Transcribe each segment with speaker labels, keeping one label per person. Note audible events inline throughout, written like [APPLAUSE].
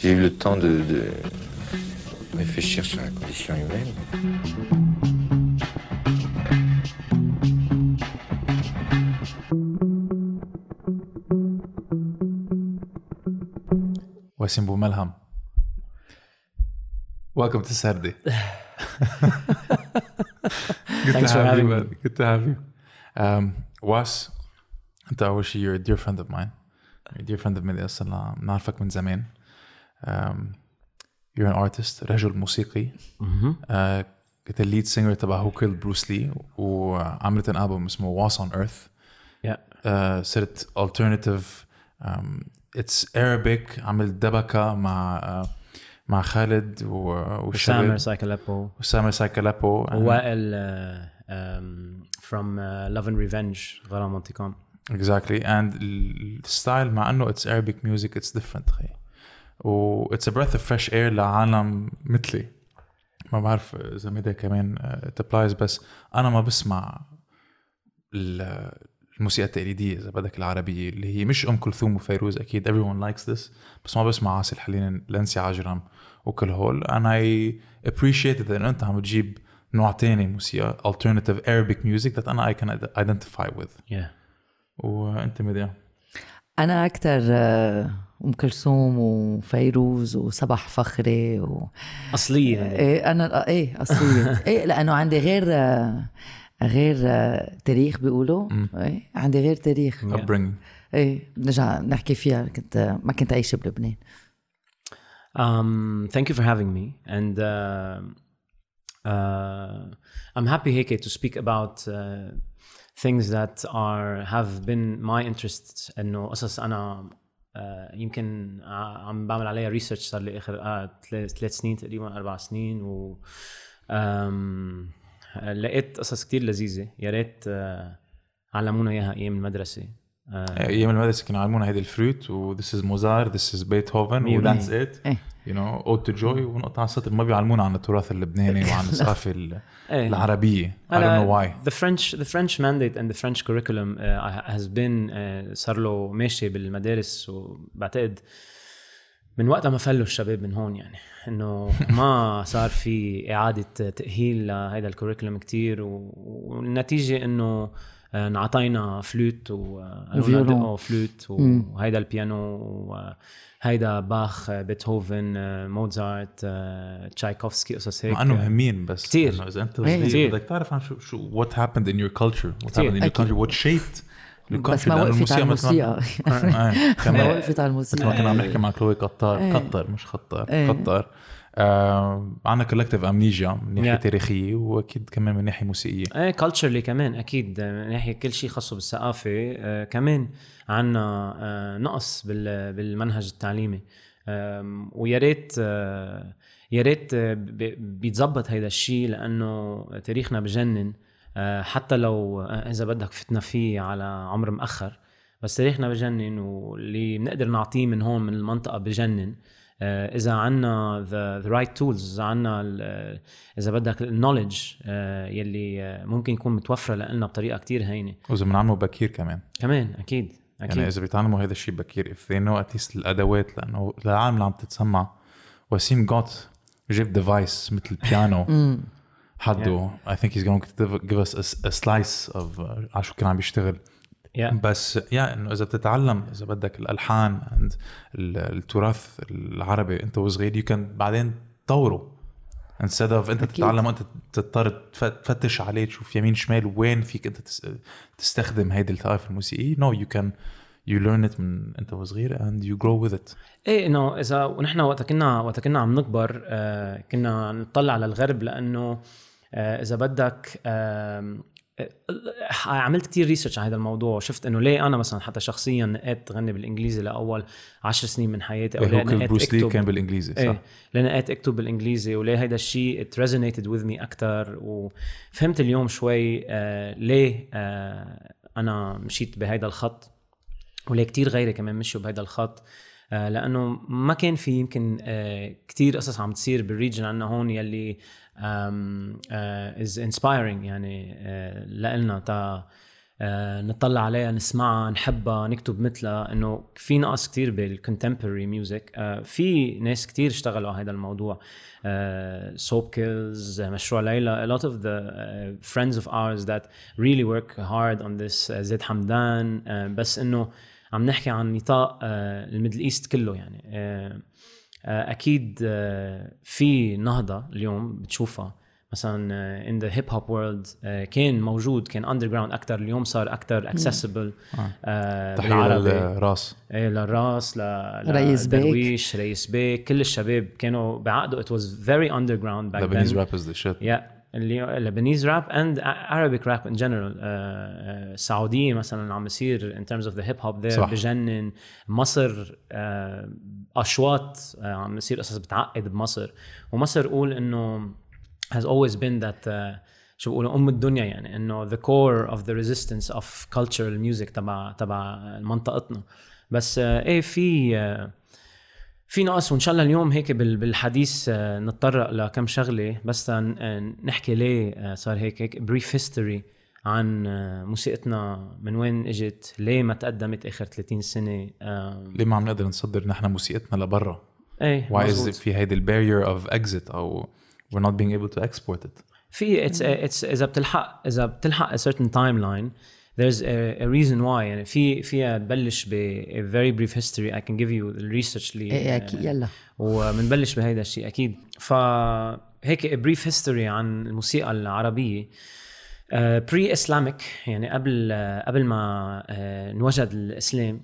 Speaker 1: J'ai eu le temps de, de réfléchir sur la condition humaine.
Speaker 2: واسم بوملهم Welcome to Saturday. Good
Speaker 3: Thanks
Speaker 2: to
Speaker 3: for
Speaker 2: have you,
Speaker 3: having
Speaker 2: man.
Speaker 3: me.
Speaker 2: Good to have you. Um, Was انت اول شيء you're a dear friend of mine. You're a dear friend of mine اصلا بنعرفك من زمان. Um, you're an artist رجل موسيقي. Uh, كنت ال lead singer تبع Who Killed Bruce Lee وعملت an album اسمه Earth.
Speaker 3: Yeah.
Speaker 2: uh, صرت alternative um, it's Arabic عملت دبكة مع uh, مع خالد والشباب
Speaker 3: سايكلابو
Speaker 2: وسامر سايكلابو
Speaker 3: ووائل uh, um, from uh, Love and Revenge غرام مونتيكون
Speaker 2: exactly and الستايل مع انه it's Arabic music it's different خي و it's a breath of fresh air لعالم مثلي. ما بعرف إذا مدى كمان it applies بس أنا ما بسمع ال- الموسيقى التقليدية إذا بدك العربية اللي هي مش أم كلثوم وفيروز أكيد everyone likes this بس ما بسمع عاصي الحليل لانسي عجرم وكل هول. And I appreciate it إنه أنت عم تجيب نوع تاني موسيقى alternative Arabic music that أنا I can identify with.
Speaker 3: Yeah.
Speaker 2: وأنت مديا
Speaker 4: أنا أكتر آه، أم كلثوم وفيروز وصباح فخري و...
Speaker 3: أصلية هذه.
Speaker 4: إيه أنا إيه أصلية. [LAUGHS] إيه لأنه عندي غير آه، غير آه، تاريخ بيقولوا. إيه عندي غير تاريخ.
Speaker 2: Upbringing.
Speaker 4: إيه نرجع نحكي فيها. كنت ما كنت عايشة بلبنان.
Speaker 3: Um, thank you for having me, and uh, uh, I'm happy, Heike, to speak about uh, things that are have been my interests. إنه قصص أنا uh, يمكن ع- عم بعمل عليها ريسيرش صار لي آه ثلاث ثلاث سنين تقريبا أربع سنين و لقيت قصص كتير لذيذة يا ريت uh, علمونا إياها أيام المدرسة. Uh,
Speaker 2: أيام المدرسة كانوا يعلمونا هيدي الفروت و this is موزار this is بيتهوفن
Speaker 3: مية
Speaker 2: و that's it.
Speaker 4: إيه.
Speaker 2: you know ode to joy ونقطة على السطر. ما بيعلمونا عن التراث اللبناني وعن [LAUGHS] الثقافة ال-
Speaker 3: إيه.
Speaker 2: العربية. I don't know why.
Speaker 3: The French the French mandate and the French curriculum uh, has been uh, صار له ماشي بالمدارس وبعتقد من وقتها ما فلوا الشباب من هون يعني. إنه [LAUGHS] ما صار في إعادة تأهيل لهذا الكوريكولم كتير و- والنتيجة إنه آه، انعطينا فلوت و
Speaker 4: وفيولون.
Speaker 3: دقوا فلوت وهيدا البيانو وهيدا باخ آه، بيتهوفن آه، موزارت آه، تشايكوفسكي قصص هيك
Speaker 2: مع انه مهمين بس. إنه إذا أنت
Speaker 4: إيه.
Speaker 2: صغير. بدك تعرف عن شو شو what happened in your culture what
Speaker 3: كتير.
Speaker 2: happened in your
Speaker 4: أكيد.
Speaker 2: country what shaped your
Speaker 4: بس
Speaker 2: country
Speaker 4: ما وقفت على الموسيقى
Speaker 2: إيه، [LAUGHS]
Speaker 4: ما
Speaker 2: كمان
Speaker 4: وقفت على
Speaker 2: مثل ما
Speaker 4: الموسيقى
Speaker 2: كنا عم نحكي مع كلوي قطار
Speaker 4: إيه.
Speaker 2: قطر مش خطار
Speaker 4: إيه.
Speaker 2: قطر آه عندنا collective amnesia من ناحية
Speaker 3: Yeah.
Speaker 2: تاريخية وأكيد كمان من ناحية موسيقية.
Speaker 3: إيه culturally كمان أكيد آه، من ناحية كل شيء خاصة بالثقافة آه، كمان عنا آه، نقص بال- بالمنهج التعليمي. آم، ويا ريت آه، يا ريت آه، بيتظبط هيدا الشيء لأنه تاريخنا بجنن آه، حتى لو آه، إذا بدك فتنا فيه على عمر مأخر بس تاريخنا بجنن واللي بنقدر نعطيه من هون من المنطقة بجنن. آه، إذا عنا the, the right tools إذا عنا ال- إذا بدك ال knowledge يلي آه، ممكن يكون متوفرة لنا بطريقة كتير هينة.
Speaker 2: وإذا بنعمله بكير كمان.
Speaker 3: كمان أكيد أكيد.
Speaker 2: يعني إذا بيتعلموا هذا الشيء بكير if they know at least الأدوات لأنه العالم اللي عم تتسمع وسيم got جاب device مثل بيانو [LAUGHS] حده I think he's going to give us a, a slice of uh, على شو كان عم بيشتغل
Speaker 3: yeah.
Speaker 2: بس yeah إنه إذا بتتعلم إذا بدك الألحان التراث العربي أنت وصغير you can بعدين تطوره instead of أنت
Speaker 4: أكيد.
Speaker 2: تتعلم وانت تضطر تف- تفتش عليه تشوف يمين شمال وين فيك أنت تس- تستخدم هيدي الثقافه الموسيقية no you can you learn it من أنت وصغير and you grow with it
Speaker 3: إيه إنه إذا ونحن وقت كنا وقت كنا عم نكبر آه كنا نطلع على الغرب لأنه آه إذا بدك آه عملت كتير ريسيرش على هذا الموضوع. وشفت إنه ليه أنا مثلا حتى شخصيا نقيت غني بالإنجليزي لأول عشر سنين من حياتي أو ليه Who
Speaker 2: Killed Bruce
Speaker 3: Lee
Speaker 2: كان بالإنجليزي صح؟
Speaker 3: إيه لأن نقيت أكتب بالإنجليزي وليه هيدا الشيء it resonated with me أكثر وفهمت اليوم شوي آه ليه آه أنا مشيت بهيدا الخط وليه كتير غيري كمان مشوا بهيدا الخط. آه لأنه ما كان في يمكن آه كتير قصص عم تصير بال region عنا هون يلي is inspiring يعني لنا تا نطلع عليها نسمعها نحبها نكتب مثلها. إنه في نقص كتير بال contemporary music في ناس كتير اشتغلوا على هذا الموضوع. Soapkills مشروع ليلى a lot of the friends of ours that really work hard on this زيد حمدان. بس إنه عم نحكي عن نطاق ال Middle East كله يعني. أكيد uh, في نهضة اليوم بتشوفها. مثلا in the hip hop world كان موجود كان underground أكثر اليوم صار أكثر accessible
Speaker 2: آه. تحية للراس.
Speaker 3: إيه للراس ل
Speaker 4: بيك.
Speaker 3: درويش ريس بيك كل الشباب كانوا بعقدوا. It was very underground back
Speaker 2: Lebanese rap is the shit.
Speaker 3: يا اللي ال Lebanese rap and Arabic rap in general السعوديه مثلا عم يصير in terms of the hip hop there بجنن. مصر uh, أشواط uh, عم يصير قصص بتعقد بمصر. ومصر قول إنه has always been that uh, شو بيقولوا أم الدنيا يعني إنه the core of the resistance of cultural music تبع تبع منطقتنا. بس إيه في uh, في نقص وإن شاء الله اليوم هيك بال- بالحديث آه، نتطرق لكم شغلة. بس آه، نحكي ليه آه، صار هيك هيك brief history عن موسيقتنا من وين إجت ليه ما تقدمت آخر 30 سنة
Speaker 2: ليه ما عم نقدر نصدر نحن موسيقتنا لبرا؟
Speaker 3: إيه
Speaker 2: why is
Speaker 3: مزبوط.
Speaker 2: في هيدي ال barrier of exit أو we're not being able to export it
Speaker 3: في it's it's إذا بتلحق إذا بتلحق a certain timeline there's a, a reason why. يعني في فيها تبلش ب a very brief history I can give you the research اللي
Speaker 4: إيه أكيد يلا.
Speaker 3: وبنبلش بهيدا الشيء أكيد. فهيك brief history عن الموسيقى العربية. Pre-Islamic يعني قبل آه، قبل ما آه، انوجد الإسلام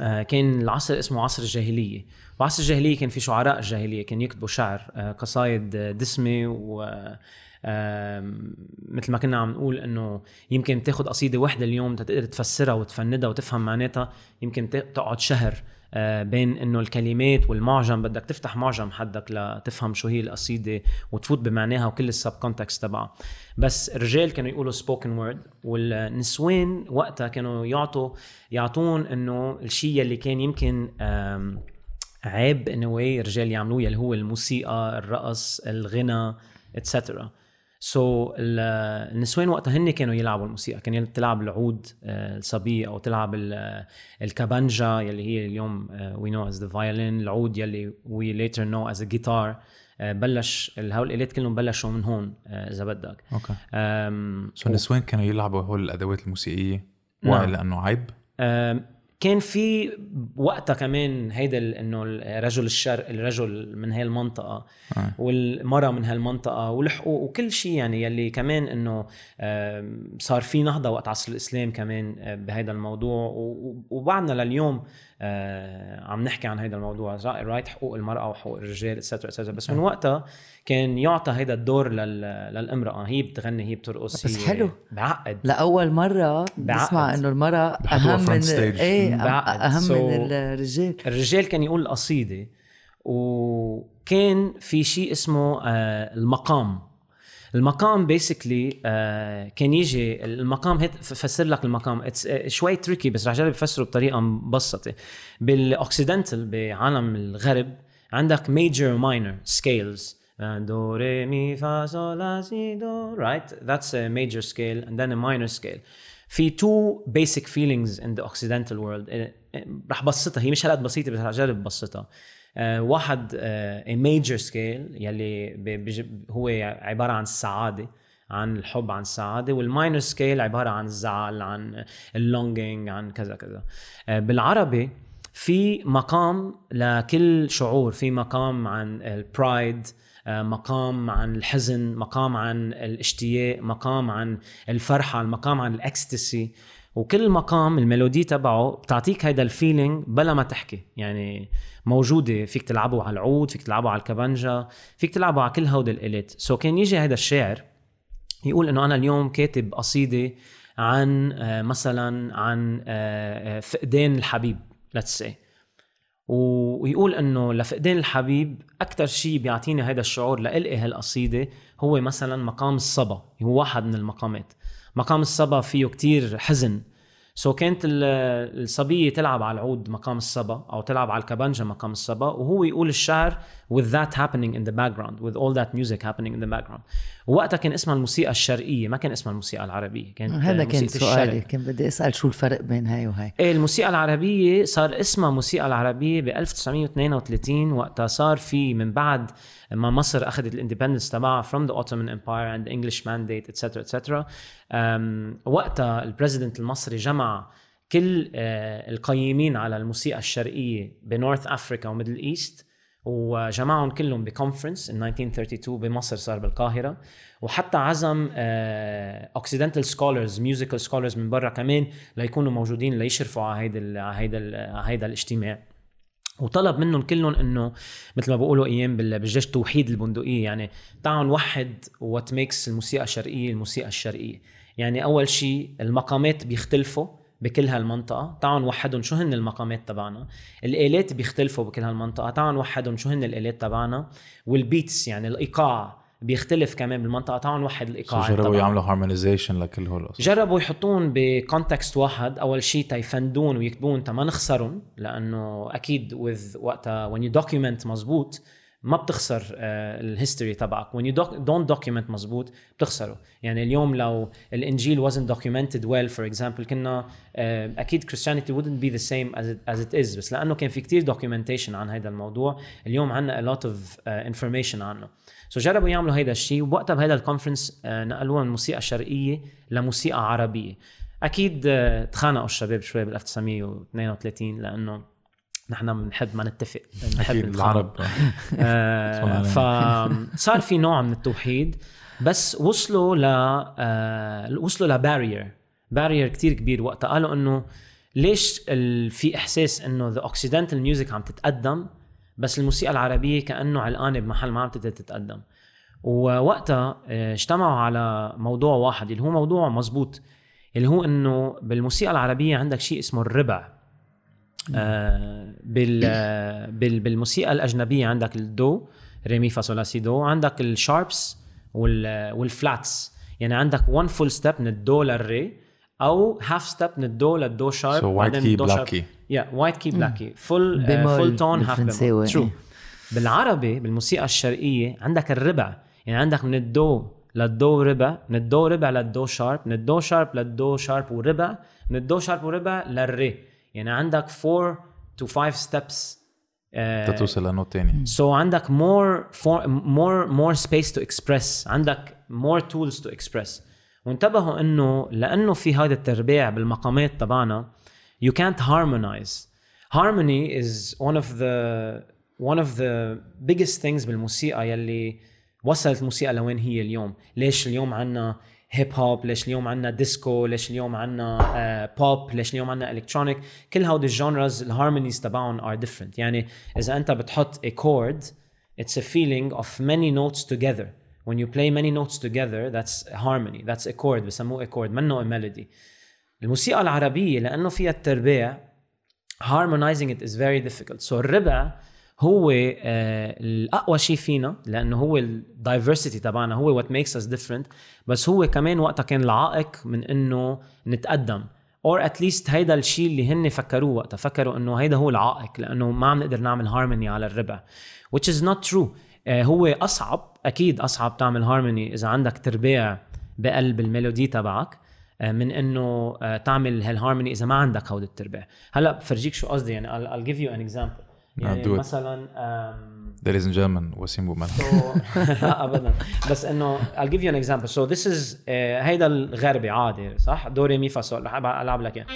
Speaker 3: آه، كان العصر اسمه عصر الجاهلية. وعصر الجاهلية كان في شعراء الجاهليه كانوا يكتبوا شعر آه، قصايد دسمة مثل ما كنا عم نقول إنه يمكن تاخذ قصيدة واحدة اليوم تقدر تفسرها وتفندها وتفهم معناتها يمكن تقعد شهر آه، بين إنه الكلمات والمعجم بدك تفتح معجم حدك لتفهم شو هي القصيدة وتفوت بمعناها وكل ال subcontext تبعها. بس الرجال كانوا يقولوا spoken word والنسوان وقتها كانوا يعطوا يعطون إنه الشيء اللي كان يمكن عيب انه الرجال يعملوه يلي هو الموسيقى الرقص الغنى etcetera so so, ال- النسوان وقتها هن كانوا يلعبوا الموسيقى. كانوا تلعب العود آه، الصبية أو تلعب ال- الكابانجا يلي هي اليوم we know as the violin العود يلي we later know as guitar بلش هول الالات كلهم بلشوا من هون آه، إذا بدك. Okay.
Speaker 2: So النسوان كانوا يلعبوا هول الأدوات الموسيقية؟
Speaker 3: نعم.
Speaker 2: لأنه عيب؟
Speaker 3: كان في وقتها كمان هيدا إنه الرجل الشرق الرجل من هاي المنطقة
Speaker 2: آه.
Speaker 3: والمرأة من هالمنطقه والحقوق وكل شيء يعني يلي كمان إنه صار في نهضة وقت عصر الإسلام كمان أه، بهيدا الموضوع وبعدنا لليوم عم نحكي عن هيدا الموضوع right حقوق المرأة وحقوق الرجال etcetera etcetera بس من وقتها كان يعطى هيدا الدور لل- للامرأة هي بتغني هي بترقص
Speaker 4: بس
Speaker 3: هي
Speaker 4: حلو.
Speaker 3: بعقد
Speaker 4: لأول
Speaker 3: مرة.
Speaker 4: بسمع إنه المرأة
Speaker 2: بحطوها
Speaker 4: أهم
Speaker 2: front
Speaker 4: من
Speaker 2: stage.
Speaker 3: إيه.
Speaker 4: أهم
Speaker 3: So-
Speaker 4: من الرجال
Speaker 3: الرجال كان يقول القصيدة وكان في شيء اسمه آه، المقام المقام basically كان يجي المقام هيك فسر لك المقام. آه، شوي tricky بس رح جرب افسره بطريقة مبسطة. بال occidental بعالم الغرب عندك major minor scales. دو ري مي فا صول لا سي دو right that's a major scale and then a minor scale. في feelings in the occidental world. آه، آه، رح بسطها. هي مش هالقد بسيطة بس رح اجرب بسطها. آه، واحد آه، a major scale يلي ب- بيج- هو عبارة عن السعادة عن الحب عن السعادة وال minor scale عبارة عن الزعل عن ال longing عن كذا كذا. آه، بالعربي في مقام لكل شعور في مقام عن ال pride مقام عن الحزن مقام عن الاشتياق مقام عن الفرحة المقام عن الاكستسي وكل مقام ال melody تبعه بتعطيك هيدا ال feeling بلا ما تحكي. يعني موجودة فيك تلعبه على العود فيك تلعبه على الكبنجه فيك تلعبه على كل هودي الالات سو so كان يجي هيدا الشاعر يقول إنه أنا اليوم كاتب قصيدة عن آه، مثلا عن آه، آه، فقدان الحبيب say. و- ويقول إنه لفقدان الحبيب أكثر شيء بيعطيني هذا الشعور لإلقي هالقصيدة هو مثلا مقام الصبا هو واحد من المقامات. مقام الصبا فيه كتير حزن. so so كانت الصبية تلعب على العود مقام الصبا أو تلعب على الكبانجا مقام الصبا وهو يقول الشعر with that happening in the background with all that music happening in the background. وقتها كان اسمها الموسيقى الشرقية ما كان اسمها الموسيقى العربية كانت
Speaker 4: هذا كان سؤالي كان بدي أسأل شو الفرق بين هاي وهاي.
Speaker 3: إيه الموسيقى العربية صار اسمها موسيقى العربية ب 1932 وقتها صار في من بعد ما مصر أخذت ال independence تبعها from the Ottoman Empire and the English mandate etc وقتها ال president المصري جمع كل آه، القيمين على الموسيقى الشرقية ب North Africa و Middle East وجمعهم كلهم ب conference in 1932 بمصر صار بالقاهره وحتى عزم occidental scholars musical scholars من برا كمان ليكونوا موجودين ليشرفوا على هيدا على هيدا الاجتماع. وطلب منهم كلهم إنه مثل ما بقولوا أيام بالجيش توحيد البندقية. يعني تعالوا نوحد what makes الموسيقى الشرقيه الموسيقى الشرقية. يعني أول شيء المقامات بيختلفوا بكل هالمنطقة. تعالوا نوحدهم شو هن المقامات تبعنا؟ الآلات بيختلفوا بكل هالمنطقة. تعالوا نوحدهم شو هن الآلات تبعنا؟ وال beats يعني الإيقاع. بيختلف كمان بالمنطقة. تعالوا نوحد الإيقاع
Speaker 2: جربوا يعملوا harmonization لكل هول
Speaker 3: جربوا يحطون ب context واحد. أول شيء تيحفظون ويكتبون تا ما نخسرهم؟ لأنه أكيد with وقتها when you document مزبوط ما بتخسر ال history تبعك. When you don't document مزبوط بتخسره. يعني اليوم لو الإنجيل wasn't documented well for example كنا أكيد Christianity wouldn't be the same as it, as it is. بس لأنه كان في كتير documentation عن هذا الموضوع. اليوم عندنا a lot of uh, information عنه. so so جربوا يعملوا هيدا الشيء ووقتها بهذا ال conference نقلوها من الموسيقى الشرقيه لموسيقى عربية. أكيد تخانقوا الشباب شوي بال 1932 لأنه نحن بنحب ما نتفق
Speaker 2: بنحب العرب. [LAUGHS]
Speaker 3: آه فصار في نوع من التوحيد بس وصلوا ل آه وصلوا ل barrier barrier كتير كبير وقتها. قالوا إنه ليش في إحساس إنه the occidental music عم تتقدم بس الموسيقى العربية كأنه علقانة بمحل ما عم تتقدم. ووقتها آه، اجتمعوا على موضوع واحد اللي هو موضوع مزبوط اللي هو إنه بالموسيقى العربية عندك شيء اسمه الربع. آه بال بال بالموسيقى الأجنبية عندك الدو ري مي فا سي دو عندك ال sharps وال flats. يعني عندك one full step من الدو للري أو half step من الدو للدو sharp
Speaker 2: so white key black key
Speaker 3: يا white key black key full full tone half bémol true بالعربي بالموسيقى الشرقية عندك الربع. يعني عندك من الدو للدو ربع من الدو ربع للدو sharp من الدو sharp للدو sharp وربع من الدو sharp وربع للري. يعني عندك 4 to 5 steps
Speaker 2: تتوصل ل note
Speaker 3: تاني. so عندك more for, more more space to express. عندك more tools to express. وانتبهوا إنه لأنه في هذا التربيع بالمقامات تبعنا you can't harmonize. Harmony is one of the one of the biggest things بالموسيقى يلي وصلت الموسيقى لوين هي اليوم. ليش اليوم عنا hip hop ليش اليوم عنا ديسكو ليش اليوم عنا uh, pop ليش اليوم عنا electronic كل هودي ال genres ال harmonies تبعهم are different يعني إذا أنت بتحط chord it's a feeling of many notes together. When you play many notes together that's harmony that's a chord بسموه a chord. منه a melody الموسيقى العربية لأنه فيها التربيع harmonizing it is very difficult. So الربع هو آه الأقوى شيء فينا لأنه هو ال diversity تبعنا هو what makes us different بس هو كمان وقتها كان العائق من إنه نتقدم. or at least هيدا الشيء اللي هن فكروه وقتها فكروا إنه هيدا هو العائق لأنه ما عم نقدر نعمل هارموني على الربع. Which is not true. هو أصعب أكيد أصعب تعمل هارموني إذا عندك تربيع بقلب ال melody تبعك آه، من إنه آه، تعمل هالهارموني إذا ما عندك هود التربيع. هلا بفرجيك شو قصدي يعني I'll, I'll give you an example. يعني مثلا
Speaker 2: Ladies and gentlemen وسيم بومن so, [LAUGHS]
Speaker 3: لا ابدا. بس إنه I'll give you an example. So this is uh, هيدا الغربي عادي صح؟ دو ري مي فا سول رح ألعب لك إياه.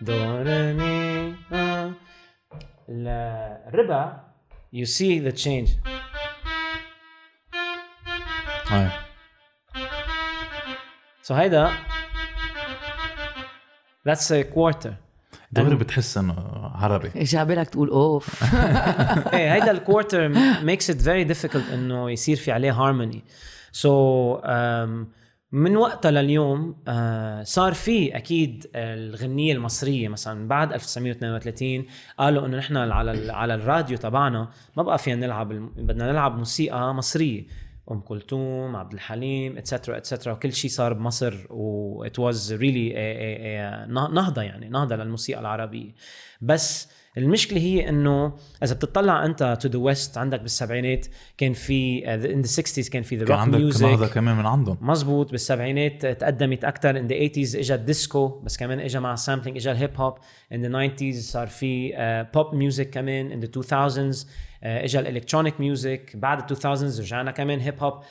Speaker 3: دو ري مي الربع you see the change.
Speaker 2: هاي
Speaker 3: so هيدا that's a quarter.
Speaker 2: دغري بتحس انه عربي. [LAUGHS]
Speaker 4: إيش بالك تقول أوف؟ [LAUGHS]
Speaker 3: إيه هيدا ال quarter makes it very difficult إنه يصير في عليه harmony so, um, من وقتها لليوم uh, صار في أكيد الغنية المصرية مثلا بعد 1932 قالوا إنه نحن على على الراديو تبعنا ما بقى فينا نلعب بدنا نلعب موسيقى مصرية. أم كلثوم عبد الحليم etcetera etcetera وكل شيء صار بمصر و a, a, a نهضة يعني نهضة للموسيقى العربية. بس المشكلة هي إنه إذا بتطلع أنت to the west عندك بالسبعينات كان في in the 60 كان في the
Speaker 2: كان
Speaker 3: روك
Speaker 2: عندك
Speaker 3: music
Speaker 2: نهضه كمان من عندهم.
Speaker 3: مزبوط بالسبعينات تقدمت أكثر in the 80s اجى الديسكو بس كمان اجى مع ال sampling اجى ال hip hop in the 90s صار في pop music كمان. in the 2000s آه، اجى ال electronic music بعد ال 2000s رجعنا كمان hip hop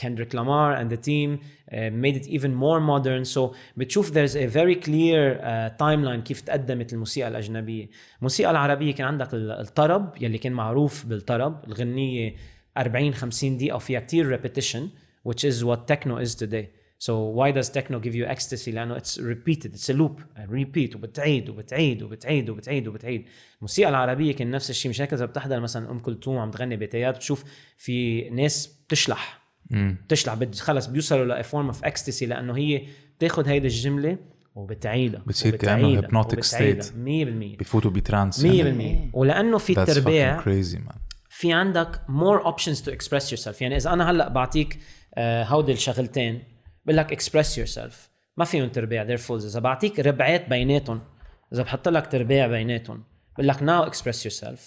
Speaker 3: كندريك لامار and the team made it even more modern. So بتشوف there's a very clear uh, timeline كيف تقدمت الموسيقى الأجنبية. الموسيقى العربية كان عندك الطرب يلي كان معروف بالطرب الغنية 40 50 دقيقة وفيها كتير repetition which is what techno is today. So why does techno give you ecstasy؟ لأنه it's repeated, it's a loop, repeat وبتعيد وبتعيد وبتعيد وبتعيد وبتعيد. الموسيقى العربية كان نفس الشيء مش هيك؟ إذا بتحضر مثلا أم كلثوم عم تغني بيتيات بتشوف في ناس بتشلح. بتشلح خلص بيوصلوا ل form of ecstasy لأنه هي بتاخذ هيدي الجملة وبتعيدها
Speaker 2: بتصير كأنه hypnotic state.
Speaker 3: 100%
Speaker 2: بفوتوا ب trance.
Speaker 3: 100% ولأنه في
Speaker 2: That's
Speaker 3: التربيع
Speaker 2: fucking crazy man.
Speaker 3: في عندك more options to express yourself. يعني إذا أنا هلأ بعطيك آه، هودي الشغلتين. بقول لك express yourself. ما فيهم تربيع they're full. إذا بعطيك ربعات بيناتهم إذا بحط لك تربيع بيناتهم بقول لك now express yourself.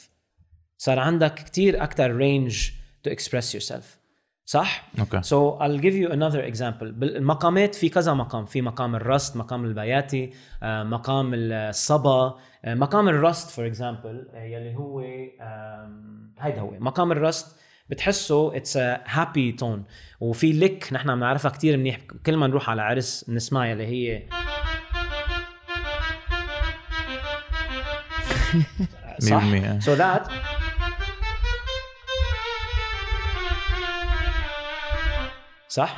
Speaker 3: صار عندك كتير أكثر range to express yourself. صح؟
Speaker 2: okay
Speaker 3: So I'll give you another example. بالمقامات في كذا مقام. في مقام الرست مقام البياتي آه، مقام الصبا. آه، مقام الرست for example يلي هو هيدا هو. مقام الرست بتحسه it's happy tone وفي لك نحن بنعرفها كتير منيح. كل ما نروح على عرس بنسمعها اللي هي [LAUGHS] صح؟
Speaker 2: 100%.
Speaker 3: so that صح؟